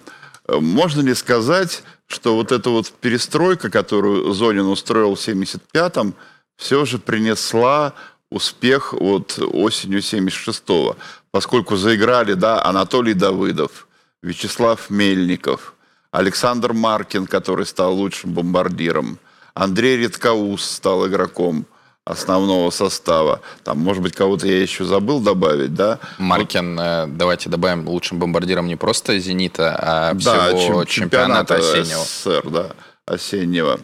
можно ли сказать, что вот эта вот перестройка, которую Зонин устроил в 75-м, все же принесла успех вот осенью 76-го, поскольку заиграли, да, Анатолий Давыдов, Вячеслав Мельников, Александр Маркин, который стал лучшим бомбардиром, Андрей Редкоус стал игроком основного состава. Там, может быть, кого-то я еще забыл добавить, да? Маркин, вот. давайте добавим, лучшим бомбардиром не просто «Зенита», а да, всего чемпионата, чемпионата осеннего. СССР, да, осеннего.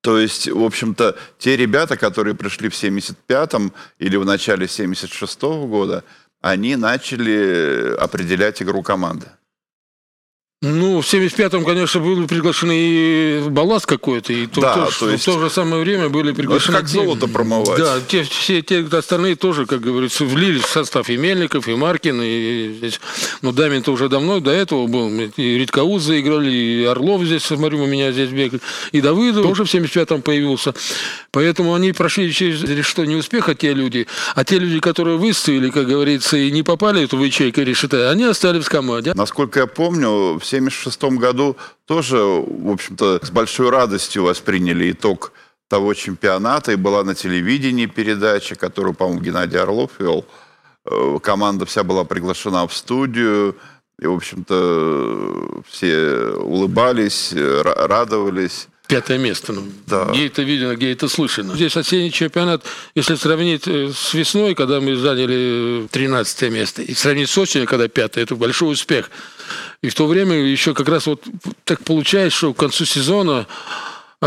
То есть, в общем-то, те ребята, которые пришли в 75-м или в начале 76-го года, они начали определять игру команды. Ну, в 75-м, конечно, были приглашены и балласт какой-то, и да, то, то есть... в то же самое время были приглашены... как золото промывать. Да, те, все те остальные тоже, как говорится, влились в состав и Мельников, и Маркин, и... Ну, Дамин-то уже давно до этого был, и Редкоуз заиграли, и Орлов здесь, смотрю, у меня здесь бегает, и Давыдов тоже в 75-м появился. Поэтому они прошли через что не успех, а те люди, а те люди, которые выставили, как говорится, и не попали в эту ячейку решета, они остались в команде. Насколько я помню, все 1976 году тоже, в общем-то, с большой радостью восприняли итог того чемпионата, и была на телевидении передача, которую, по-моему, Геннадий Орлов вел. Э, команда вся была приглашена в студию, и, в общем-то, все улыбались, радовались. Пятое место. Ну, да. Где это видно, где это слышно. Здесь осенний чемпионат, если сравнить э, с весной, когда мы заняли 13 место, и сравнить с осенью, когда пятое, это большой успех. И в то время еще как раз вот так получается, что к концу сезона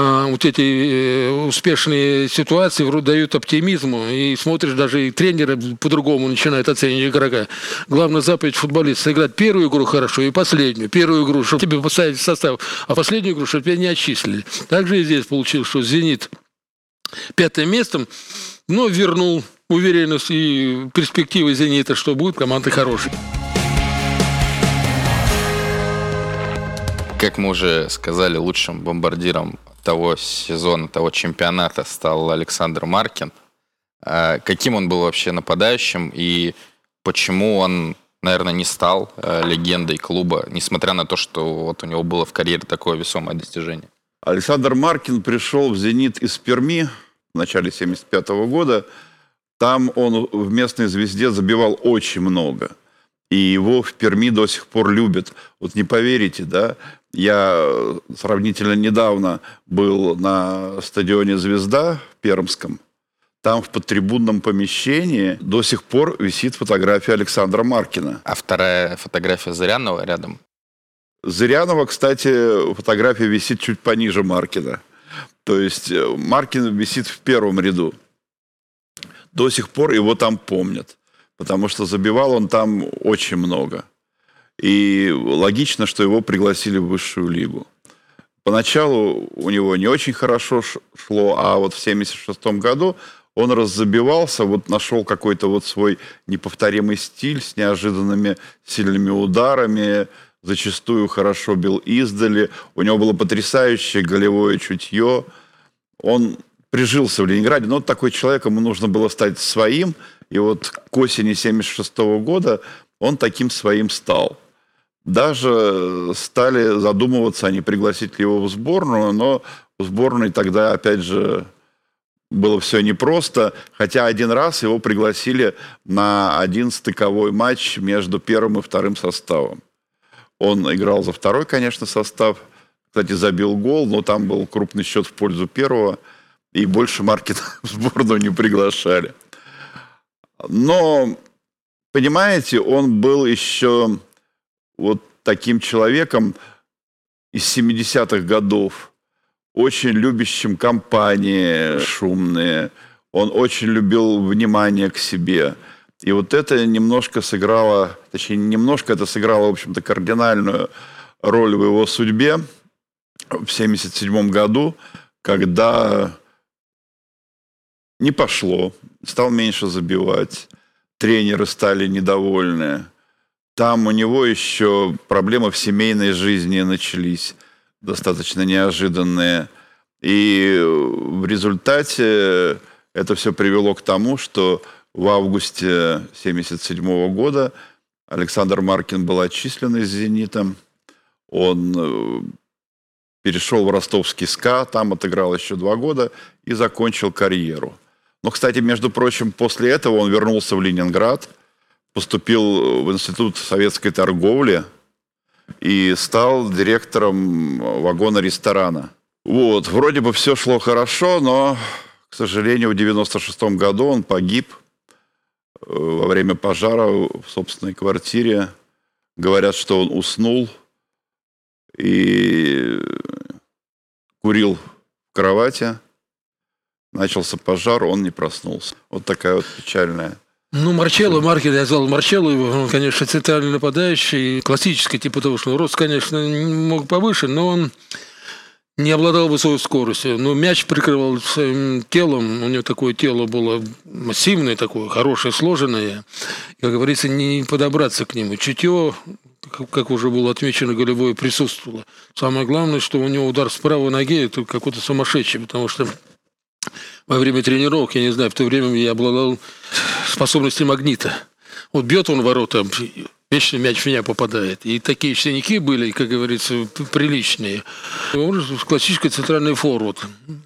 вот эти э, успешные ситуации вроде дают оптимизм, и смотришь, даже и тренеры по-другому начинают оценивать игрока. Главная заповедь футболиста – сыграть первую игру хорошо и последнюю. Первую игру, чтобы тебе поставить в состав, а последнюю игру, чтобы тебя не отчислили. Также и здесь получилось, что «Зенит» пятым местом, но вернул уверенность и перспективы «Зенита», что будет команда хорошей. Как мы уже сказали, лучшим бомбардиром того сезона, того чемпионата стал Александр Маркин. А каким он был вообще нападающим и почему он, наверное, не стал э, легендой клуба, несмотря на то, что вот у него было в карьере такое весомое достижение? Александр Маркин пришел в «Зенит» из Перми в начале 1975 года. Там он в местной звезде забивал очень много. И его в Перми до сих пор любят. Вот не поверите, да, я сравнительно недавно был на стадионе «Звезда» в Пермском. Там в подтрибунном помещении до сих пор висит фотография Александра Маркина. А вторая фотография Зырянова рядом? Зырянова, кстати, фотография висит чуть пониже Маркина. То есть э, Маркин висит в первом ряду. До сих пор его там помнят, потому что забивал он там очень много. И логично, что его пригласили в высшую лигу. Поначалу у него не очень хорошо шло, а вот в 1976 году он раззабивался, вот нашел какой-то вот свой неповторимый стиль с неожиданными сильными ударами, зачастую хорошо бил издали. У него было потрясающее голевое чутье. Он прижился в Ленинграде, но такой человек, ему нужно было стать своим. И вот к осени 1976 года он таким своим стал даже стали задумываться, а не пригласить ли его в сборную, но в сборной тогда, опять же, было все непросто, хотя один раз его пригласили на один стыковой матч между первым и вторым составом. Он играл за второй, конечно, состав, кстати, забил гол, но там был крупный счет в пользу первого, и больше Маркина в сборную не приглашали. Но, понимаете, он был еще вот таким человеком из 70-х годов, очень любящим компании шумные. Он очень любил внимание к себе. И вот это немножко сыграло, точнее, немножко это сыграло, в общем-то, кардинальную роль в его судьбе в 1977 году, когда не пошло, стал меньше забивать, тренеры стали недовольны. Там у него еще проблемы в семейной жизни начались, достаточно неожиданные. И в результате это все привело к тому, что в августе 1977 года Александр Маркин был отчислен из «Зенита». Он э, перешел в ростовский СКА, там отыграл еще два года и закончил карьеру. Но, кстати, между прочим, после этого он вернулся в Ленинград – поступил в Институт советской торговли и стал директором вагона-ресторана. Вот, вроде бы все шло хорошо, но, к сожалению, в 96 году он погиб э, во время пожара в собственной квартире. Говорят, что он уснул и курил в кровати. Начался пожар, он не проснулся. Вот такая вот печальная ну, Марчелло, Маркет, я звал Марчелло, он, конечно, центральный нападающий, классический, типа того, что рост, конечно, мог повыше, но он не обладал высокой скоростью. Но мяч прикрывал своим телом, у него такое тело было массивное такое, хорошее, сложенное. Как говорится, не подобраться к нему. Чутье, как уже было отмечено, голевое присутствовало. Самое главное, что у него удар с правой ноги, это какой-то сумасшедший, потому что во время тренировок, я не знаю, в то время я обладал способностью магнита. Вот бьет он ворота, вечно мяч в меня попадает. И такие синяки были, как говорится, приличные. Он классический центральный форвард.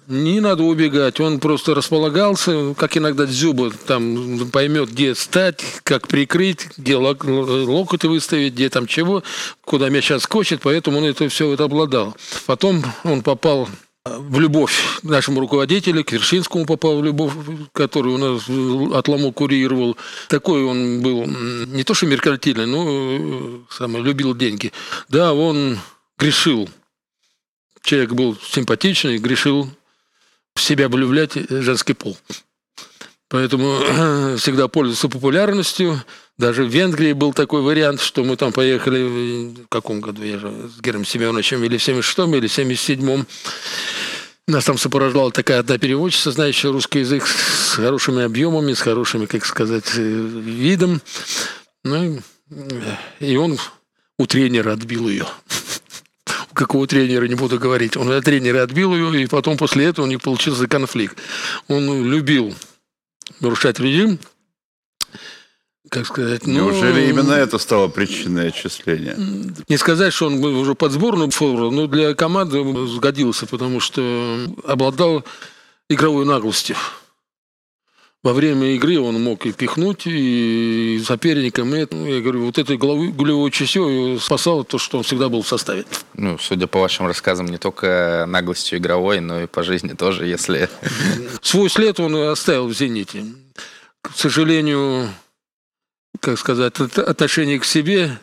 Не надо убегать, он просто располагался, как иногда Дзюба там поймет, где стать, как прикрыть, где локоть выставить, где там чего, куда мяч отскочит, поэтому он это все это обладал. Потом он попал в любовь к нашему руководителю, к Вершинскому попал в любовь, который у нас отлому курировал. Такой он был не то что меркантильный, но э, самый, любил деньги. Да, он грешил. Человек был симпатичный, грешил в себя влюблять женский пол. Поэтому всегда пользовался популярностью. Даже в Венгрии был такой вариант, что мы там поехали в каком году, я же с Гером Семеновичем, или в 76-м, или в 77-м. Нас там сопровождала такая одна переводчица, знающая русский язык, с хорошими объемами, с хорошими, как сказать, э, видом. Ну, и он у тренера отбил ее. У какого тренера, не буду говорить. Он от тренера отбил ее, и потом после этого у них получился конфликт. Он любил нарушать режим, как сказать... Ну, Неужели именно это стало причиной отчисления? Не сказать, что он был уже под сборную фору, но для команды сгодился, потому что обладал игровой наглостью. Во время игры он мог и пихнуть, и соперникам. И, ну, я говорю, вот этой гулевой часью спасало то, что он всегда был в составе. Ну, судя по вашим рассказам, не только наглостью игровой, но и по жизни тоже, если... Свой след он оставил в «Зените». К сожалению, как сказать, отношение к себе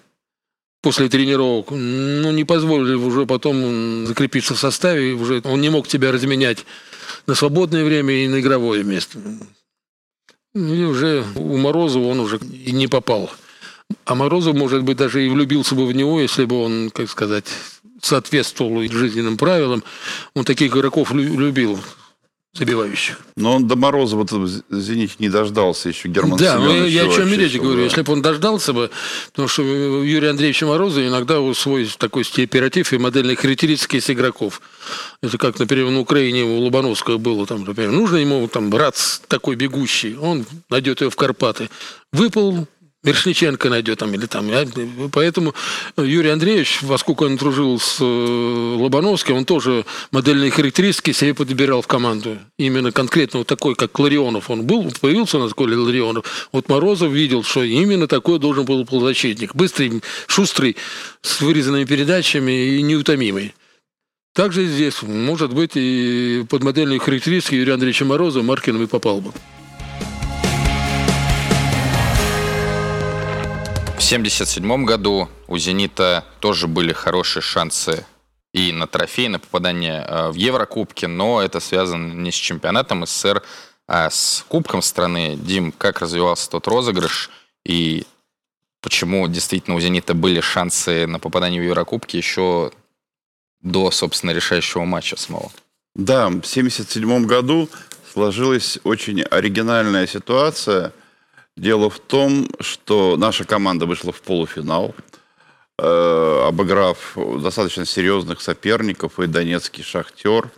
после тренировок, ну, не позволили уже потом закрепиться в составе, уже он не мог тебя разменять на свободное время и на игровое место. И уже у Морозова он уже и не попал. А Морозов, может быть, даже и влюбился бы в него, если бы он, как сказать, соответствовал жизненным правилам. Он таких игроков любил забивающих. Но он до Мороза вот «Зенит» не дождался еще Герман Да, Семенович я о чем речь говорю. Да. Если бы он дождался бы, потому что Юрий Андреевич Морозов иногда свой такой оператив и модельные характеристики из игроков. Это как, например, на Украине у Лобановского было, там, например, нужно ему там брат такой бегущий, он найдет его в Карпаты. Выпал Мершниченко найдет там или там. Поэтому Юрий Андреевич, поскольку он дружил с э, Лобановским, он тоже модельные характеристики себе подбирал в команду. Именно конкретно вот такой, как Ларионов он был, появился у нас такой Ларионов. Вот Морозов видел, что именно такой должен был полузащитник. Быстрый, шустрый, с вырезанными передачами и неутомимый. Также здесь, может быть, и под модельные характеристики Юрия Андреевича Морозова Маркиным и попал бы. 1977 году у «Зенита» тоже были хорошие шансы и на трофей, на попадание э, в Еврокубки, но это связано не с чемпионатом СССР, а с Кубком страны. Дим, как развивался тот розыгрыш и почему действительно у «Зенита» были шансы на попадание в Еврокубки еще до, собственно, решающего матча самого? Да, в 1977 году сложилась очень оригинальная ситуация – Дело в том, что наша команда вышла в полуфинал, э, обыграв достаточно серьезных соперников, и донецкий «Шахтер»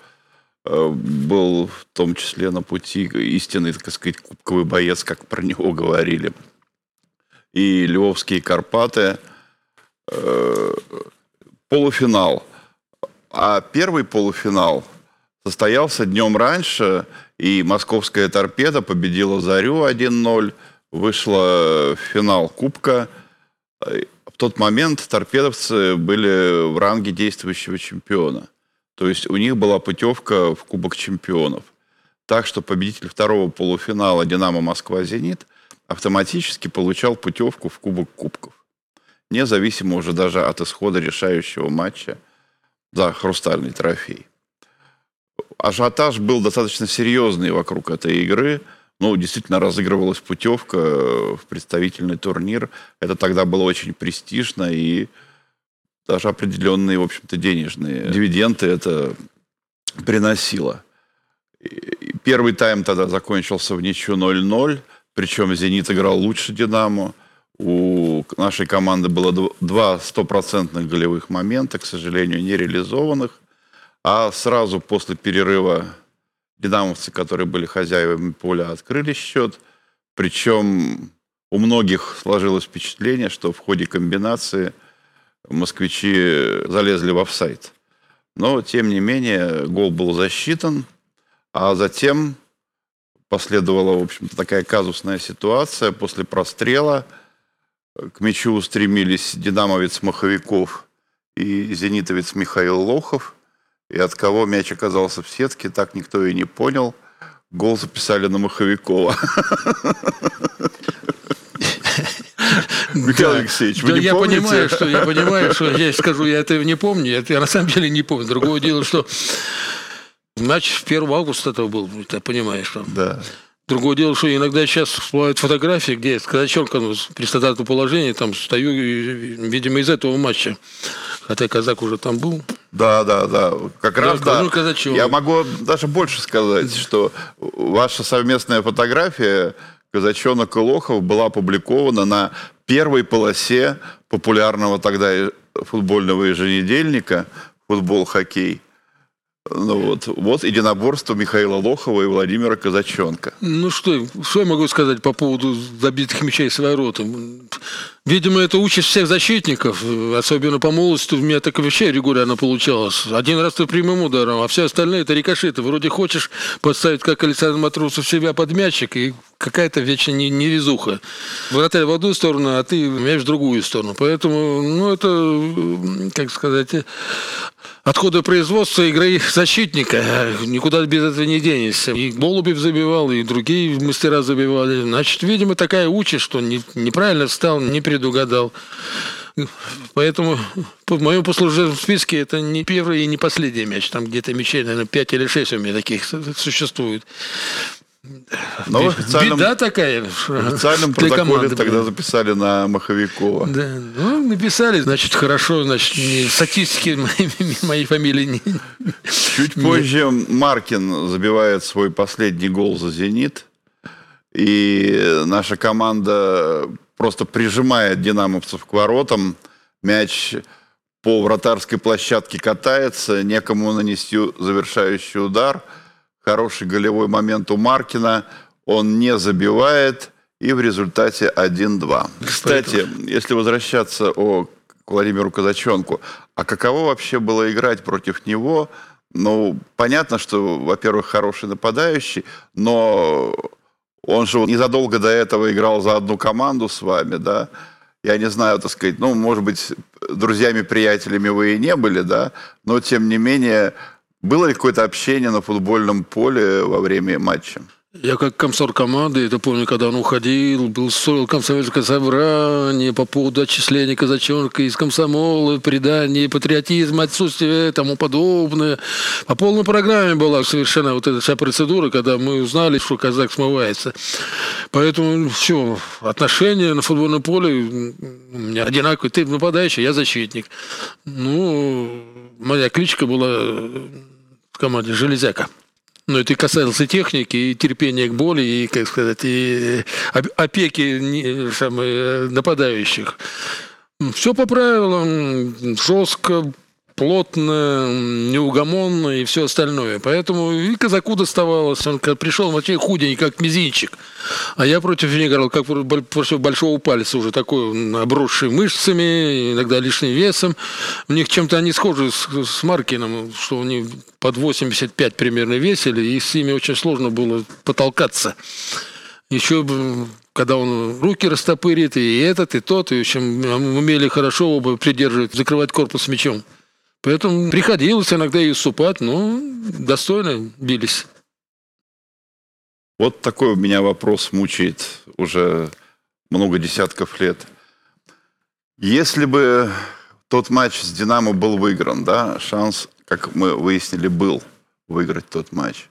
э, был в том числе на пути истинный, так сказать, кубковый боец, как про него говорили. И Львовские Карпаты. Э, полуфинал. А первый полуфинал состоялся днем раньше, и московская торпеда победила «Зарю» 1-0 – вышла финал Кубка. В тот момент торпедовцы были в ранге действующего чемпиона. То есть у них была путевка в Кубок чемпионов. Так что победитель второго полуфинала «Динамо Москва-Зенит» автоматически получал путевку в Кубок Кубков. Независимо уже даже от исхода решающего матча за хрустальный трофей. Ажиотаж был достаточно серьезный вокруг этой игры – ну, действительно разыгрывалась путевка в представительный турнир. Это тогда было очень престижно и даже определенные, в общем-то, денежные дивиденды это приносило. Первый тайм тогда закончился в ничью 0-0, причем «Зенит» играл лучше «Динамо». У нашей команды было два стопроцентных голевых момента, к сожалению, не реализованных. А сразу после перерыва динамовцы, которые были хозяевами поля, открыли счет. Причем у многих сложилось впечатление, что в ходе комбинации москвичи залезли в офсайт. Но, тем не менее, гол был засчитан, а затем последовала, в общем-то, такая казусная ситуация. После прострела к мячу устремились динамовец Маховиков и зенитовец Михаил Лохов – И от кого мяч оказался в сетке, так никто и не понял. Гол записали на Маховикова. Михаил Алексеевич, вы Да, не я помните? понимаю, что я понимаю, что я скажу, я этого не помню. Это я на самом деле не помню. Другое дело, что матч 1 августа этого был, ты понимаешь, что. Да. Другое дело, что иногда сейчас всплывают фотографии, где с казачонком ну, при стандартном положении там стою, видимо, из этого матча. Хотя казак уже там был. Да, да, да. Как раз, да. ну, казачок. Я могу даже больше сказать, что ваша совместная фотография Казачонок и Лохов была опубликована на первой полосе популярного тогда футбольного еженедельника «Футбол-хоккей». Ну вот, вот единоборство Михаила Лохова и Владимира Казаченка. Ну что, что я могу сказать по поводу забитых мячей с ворота? Видимо, это участь всех защитников, особенно по молодости. У меня так вообще регулярно получалось. Один раз ты прямым ударом, а все остальные это рикошеты. Вроде хочешь подставить, как Александр Матросов, себя под мячик, и какая-то вечно не- невезуха. Вратарь в одну сторону, а ты мяч в другую сторону. Поэтому, ну, это, как сказать, э, отходы производства игры защитника. Никуда без этого не денешься. И Голубев забивал, и другие мастера забивали. Значит, видимо, такая участь, что не- неправильно встал, не предугадал. Поэтому в моем послужебном списке это не первый и не последний мяч. Там где-то мячей, наверное, 5 или 6 у меня таких существует. Но в официальном, Беда такая. в официальном протоколе команды, тогда блин. записали на Маховикова. Да, ну, написали, значит, хорошо, значит, не- статистики моей, моей фамилии не... Чуть позже Маркин забивает свой последний гол за «Зенит». И наша команда просто прижимает динамовцев к воротам. Мяч по вратарской площадке катается, некому нанести завершающий удар. Хороший голевой момент у Маркина. Он не забивает. И в результате 1-2. Кстати, если возвращаться о, к Владимиру Казаченку, а каково вообще было играть против него? Ну, понятно, что, во-первых, хороший нападающий, но он же незадолго до этого играл за одну команду с вами, да? Я не знаю, так сказать, ну, может быть, друзьями, приятелями вы и не были, да? Но, тем не менее, было ли какое-то общение на футбольном поле во время матча? Я как комсор команды, это помню, когда он уходил, был ссорил комсомольское собрание по поводу отчисления казачонка из комсомола, предания, патриотизма, отсутствия и тому подобное. По полной программе была совершена вот эта вся процедура, когда мы узнали, что казак смывается. Поэтому все, отношения на футбольном поле у меня одинаковые. Ты нападающий, я защитник. Ну, моя кличка была в команде «Железяка». Ну, это и касается техники, и терпения к боли, и, как сказать, и оп- опеки не- самые, нападающих. Все по правилам, жестко, плотно, неугомонно и все остальное. Поэтому и казаку доставалось. Он пришел вообще худенький, как мизинчик. А я против него играл как про- против большого пальца, уже такой обросший мышцами, иногда лишним весом. У них чем-то они схожи с, с Маркиным, что они под 85 примерно весили, и с ними очень сложно было потолкаться. Еще когда он руки растопырит, и этот, и тот, и, в общем, умели хорошо оба придерживать, закрывать корпус мячом. Поэтому приходилось иногда и уступать, но достойно бились. Вот такой у меня вопрос мучает уже много десятков лет. Если бы тот матч с «Динамо» был выигран, да, шанс, как мы выяснили, был выиграть тот матч.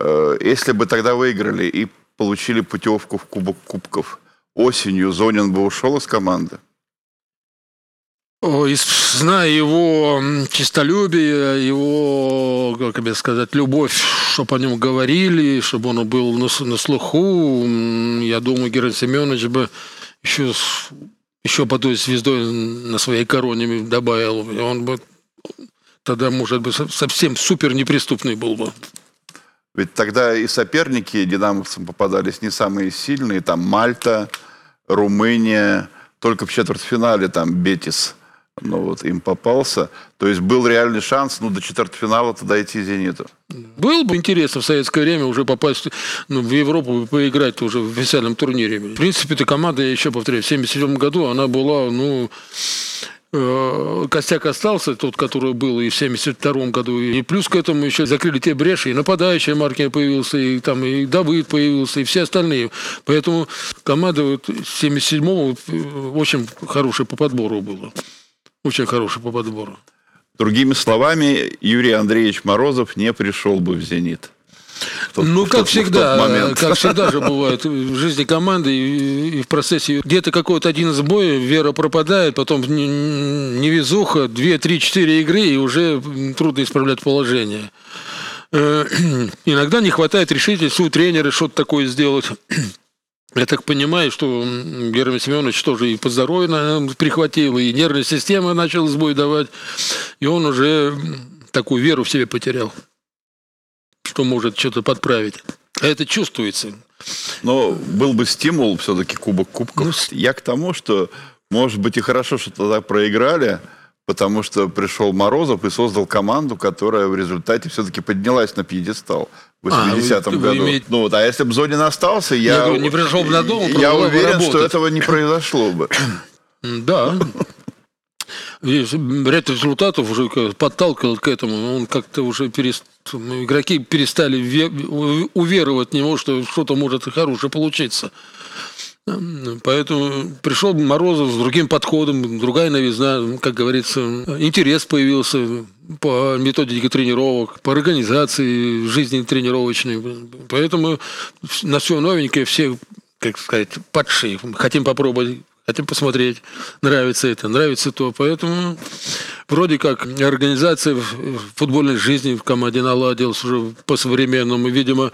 Э, Если бы тогда выиграли и получили путевку в Кубок Кубков, осенью Зонин бы ушел из команды? Зная его м, честолюбие, его, как бы сказать, любовь, чтобы о нем говорили, чтобы он был на, на слуху, я думаю, Герой Семенович бы еще, еще бы одной звездой на своей короне добавил. И он бы тогда, может быть, со- совсем супер неприступный был бы. Ведь тогда и соперники динамовцам попадались не самые сильные, там Мальта, Румыния, только в четвертьфинале там Бетис, ну вот им попался. То есть был реальный шанс, ну, до четвертьфинала-то дойти «Зениту». Было бы интересно в советское время уже попасть ну, в Европу и поиграть уже в официальном турнире. В принципе, эта команда, я еще повторяю, в 1977 году она была, ну, Э, костяк остался, тот, который был и в 72 году. И плюс к этому еще закрыли те бреши, и нападающий Маркин появился, и там и Давыд появился, и все остальные. Поэтому команда вот 77-го э, очень хорошая по подбору была. Очень хорошая по подбору. Другими словами, Юрий Андреевич Морозов не пришел бы в «Зенит». Тот, ну, как всегда, как всегда же бывает в жизни команды и, и в процессе где-то какой-то один сбой, вера пропадает, потом невезуха, две, три, четыре игры, и уже трудно исправлять положение. Э, иногда не хватает решительности у тренера что-то такое сделать. Я так понимаю, что Герман Семенович тоже и по здоровью наверное, прихватил, и нервная система начала сбой давать, и он уже такую веру в себе потерял что может что-то подправить. А это чувствуется. Но был бы стимул все-таки Кубок Кубков. Ну, Я к тому, что, может быть, и хорошо, что тогда проиграли, потому что пришел Морозов и создал команду, которая в результате все-таки поднялась на пьедестал в 80-м а, году. Имеете... Ну, вот, а если бы Зонин остался, я, я говорю, не пришел бы на дом, я уверен, что этого не произошло бы. Да, ряд результатов уже подталкивал к этому. Он как-то уже перест... игроки перестали уверовать в него, что что-то может и хорошее получиться. Поэтому пришел Морозов с другим подходом, другая новизна, как говорится, интерес появился по методике тренировок, по организации жизни тренировочной. Поэтому на все новенькое все, как сказать, подши. Хотим попробовать хотим посмотреть, нравится это, нравится то. Поэтому вроде как организация футбольной жизни в команде наладилась уже по-современному. Видимо,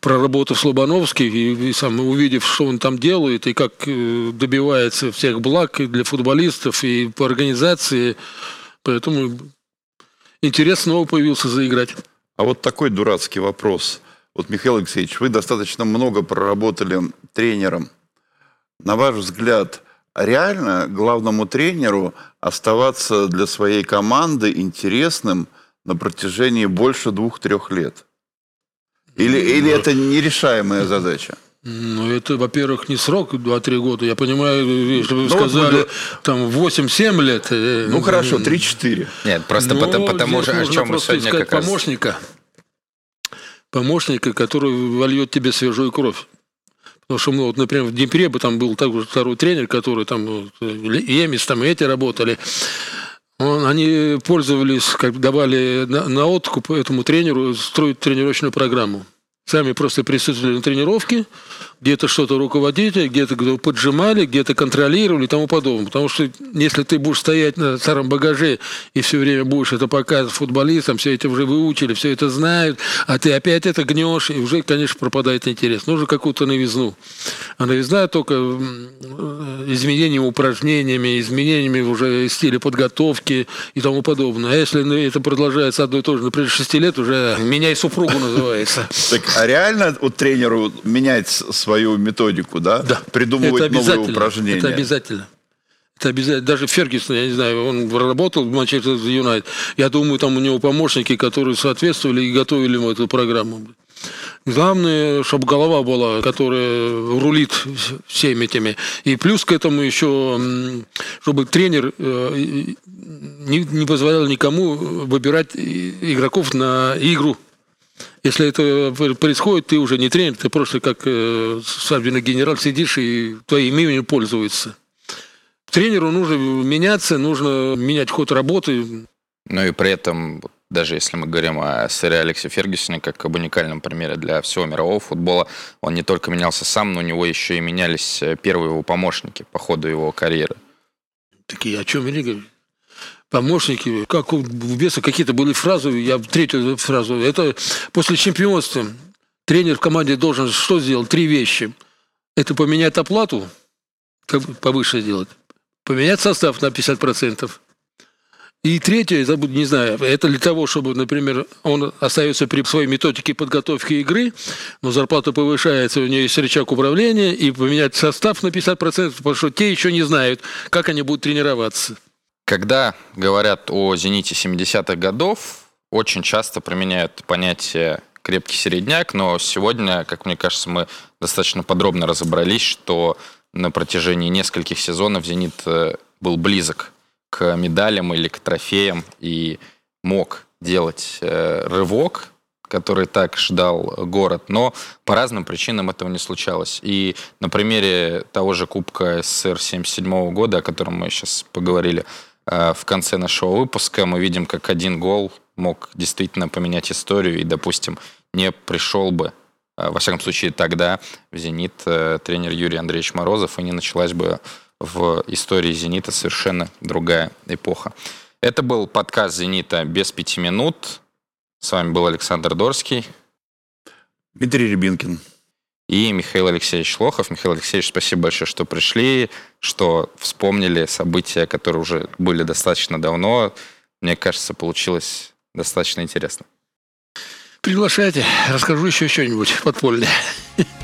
проработав Слобановский и, и сам увидев, что он там делает и как э, добивается всех благ и для футболистов, и по организации. Поэтому интерес снова появился заиграть. А вот такой дурацкий вопрос. Вот, Михаил Алексеевич, вы достаточно много проработали тренером. На ваш взгляд, реально главному тренеру оставаться для своей команды интересным на протяжении больше двух-трех лет? Или, ну, или это нерешаемая задача? Ну, это, во-первых, не срок 2-3 года. Я понимаю, что вы ну, сказали, вот, там 8-7 лет. Э, ну, хорошо, 3-4. Нет, просто ну, потому, потому что, о чем мы сегодня как раз... помощника. Помощника, который вольет тебе свежую кровь. Потому что, ну, вот, например, в Днепре бы там был такой второй тренер, который там, вот, Емис, там эти работали. Он, они пользовались, как давали на, на откуп этому тренеру строить тренировочную программу. Сами просто присутствовали на тренировке, где-то что-то руководили, где-то поджимали, где-то контролировали и тому подобное. Потому что если ты будешь стоять на старом багаже и все время будешь это показывать футболистам, все это уже выучили, все это знают, а ты опять это гнешь, и уже, конечно, пропадает интерес. Нужно какую-то новизну. А новизна только изменениями упражнениями, изменениями уже стиля подготовки и тому подобное. А если это продолжается одно и то же, например, 6 лет, уже меняй супругу называется. Так, а реально вот тренеру менять свою свою методику, да? Да. Придумывать новые упражнения. Это обязательно. Это обязательно. Даже Фергюсон, я не знаю, он работал в Манчестер Юнайт. Я думаю, там у него помощники, которые соответствовали и готовили ему эту программу. Главное, чтобы голова была, которая рулит всеми этими. И плюс к этому еще, чтобы тренер э, не позволял никому выбирать игроков на игру. Если это происходит, ты уже не тренер, ты просто как э, генерал сидишь и твоим именем пользуется. Тренеру нужно меняться, нужно менять ход работы. Ну и при этом, даже если мы говорим о сэре Алексе Фергюсоне как об уникальном примере для всего мирового футбола, он не только менялся сам, но у него еще и менялись э, первые его помощники по ходу его карьеры. Такие, о чем я говорю? Помощники, как у Беса какие-то были фразы, я третью фразу, это после чемпионства тренер в команде должен что сделать? Три вещи. Это поменять оплату, как повыше сделать, поменять состав на 50%. И третье, забуду, не знаю, это для того, чтобы, например, он остается при своей методике подготовки игры, но зарплата повышается, у него есть рычаг управления, и поменять состав на 50%, потому что те еще не знают, как они будут тренироваться. Когда говорят о «Зените» 70-х годов, очень часто применяют понятие крепкий середняк, но сегодня, как мне кажется, мы достаточно подробно разобрались, что на протяжении нескольких сезонов «Зенит» э, был близок к медалям или к трофеям и мог делать э, рывок, который так ждал город, но по разным причинам этого не случалось. И на примере того же Кубка СССР 77 года, о котором мы сейчас поговорили в конце нашего выпуска, мы видим, как один гол мог действительно поменять историю и, допустим, не пришел бы, э, во всяком случае тогда, в «Зенит» э, тренер Юрий Андреевич Морозов, и не началась бы в истории «Зенита» совершенно другая эпоха. Это был подкаст «Зенита» без пяти минут. С вами был Александр Дорский. Дмитрий Рябинкин. И Михаил Алексеевич Лохов. Михаил Алексеевич, спасибо большое, что пришли, что вспомнили события, которые уже были достаточно давно. Мне кажется, получилось достаточно интересно. Приглашайте, расскажу еще что-нибудь подпольное.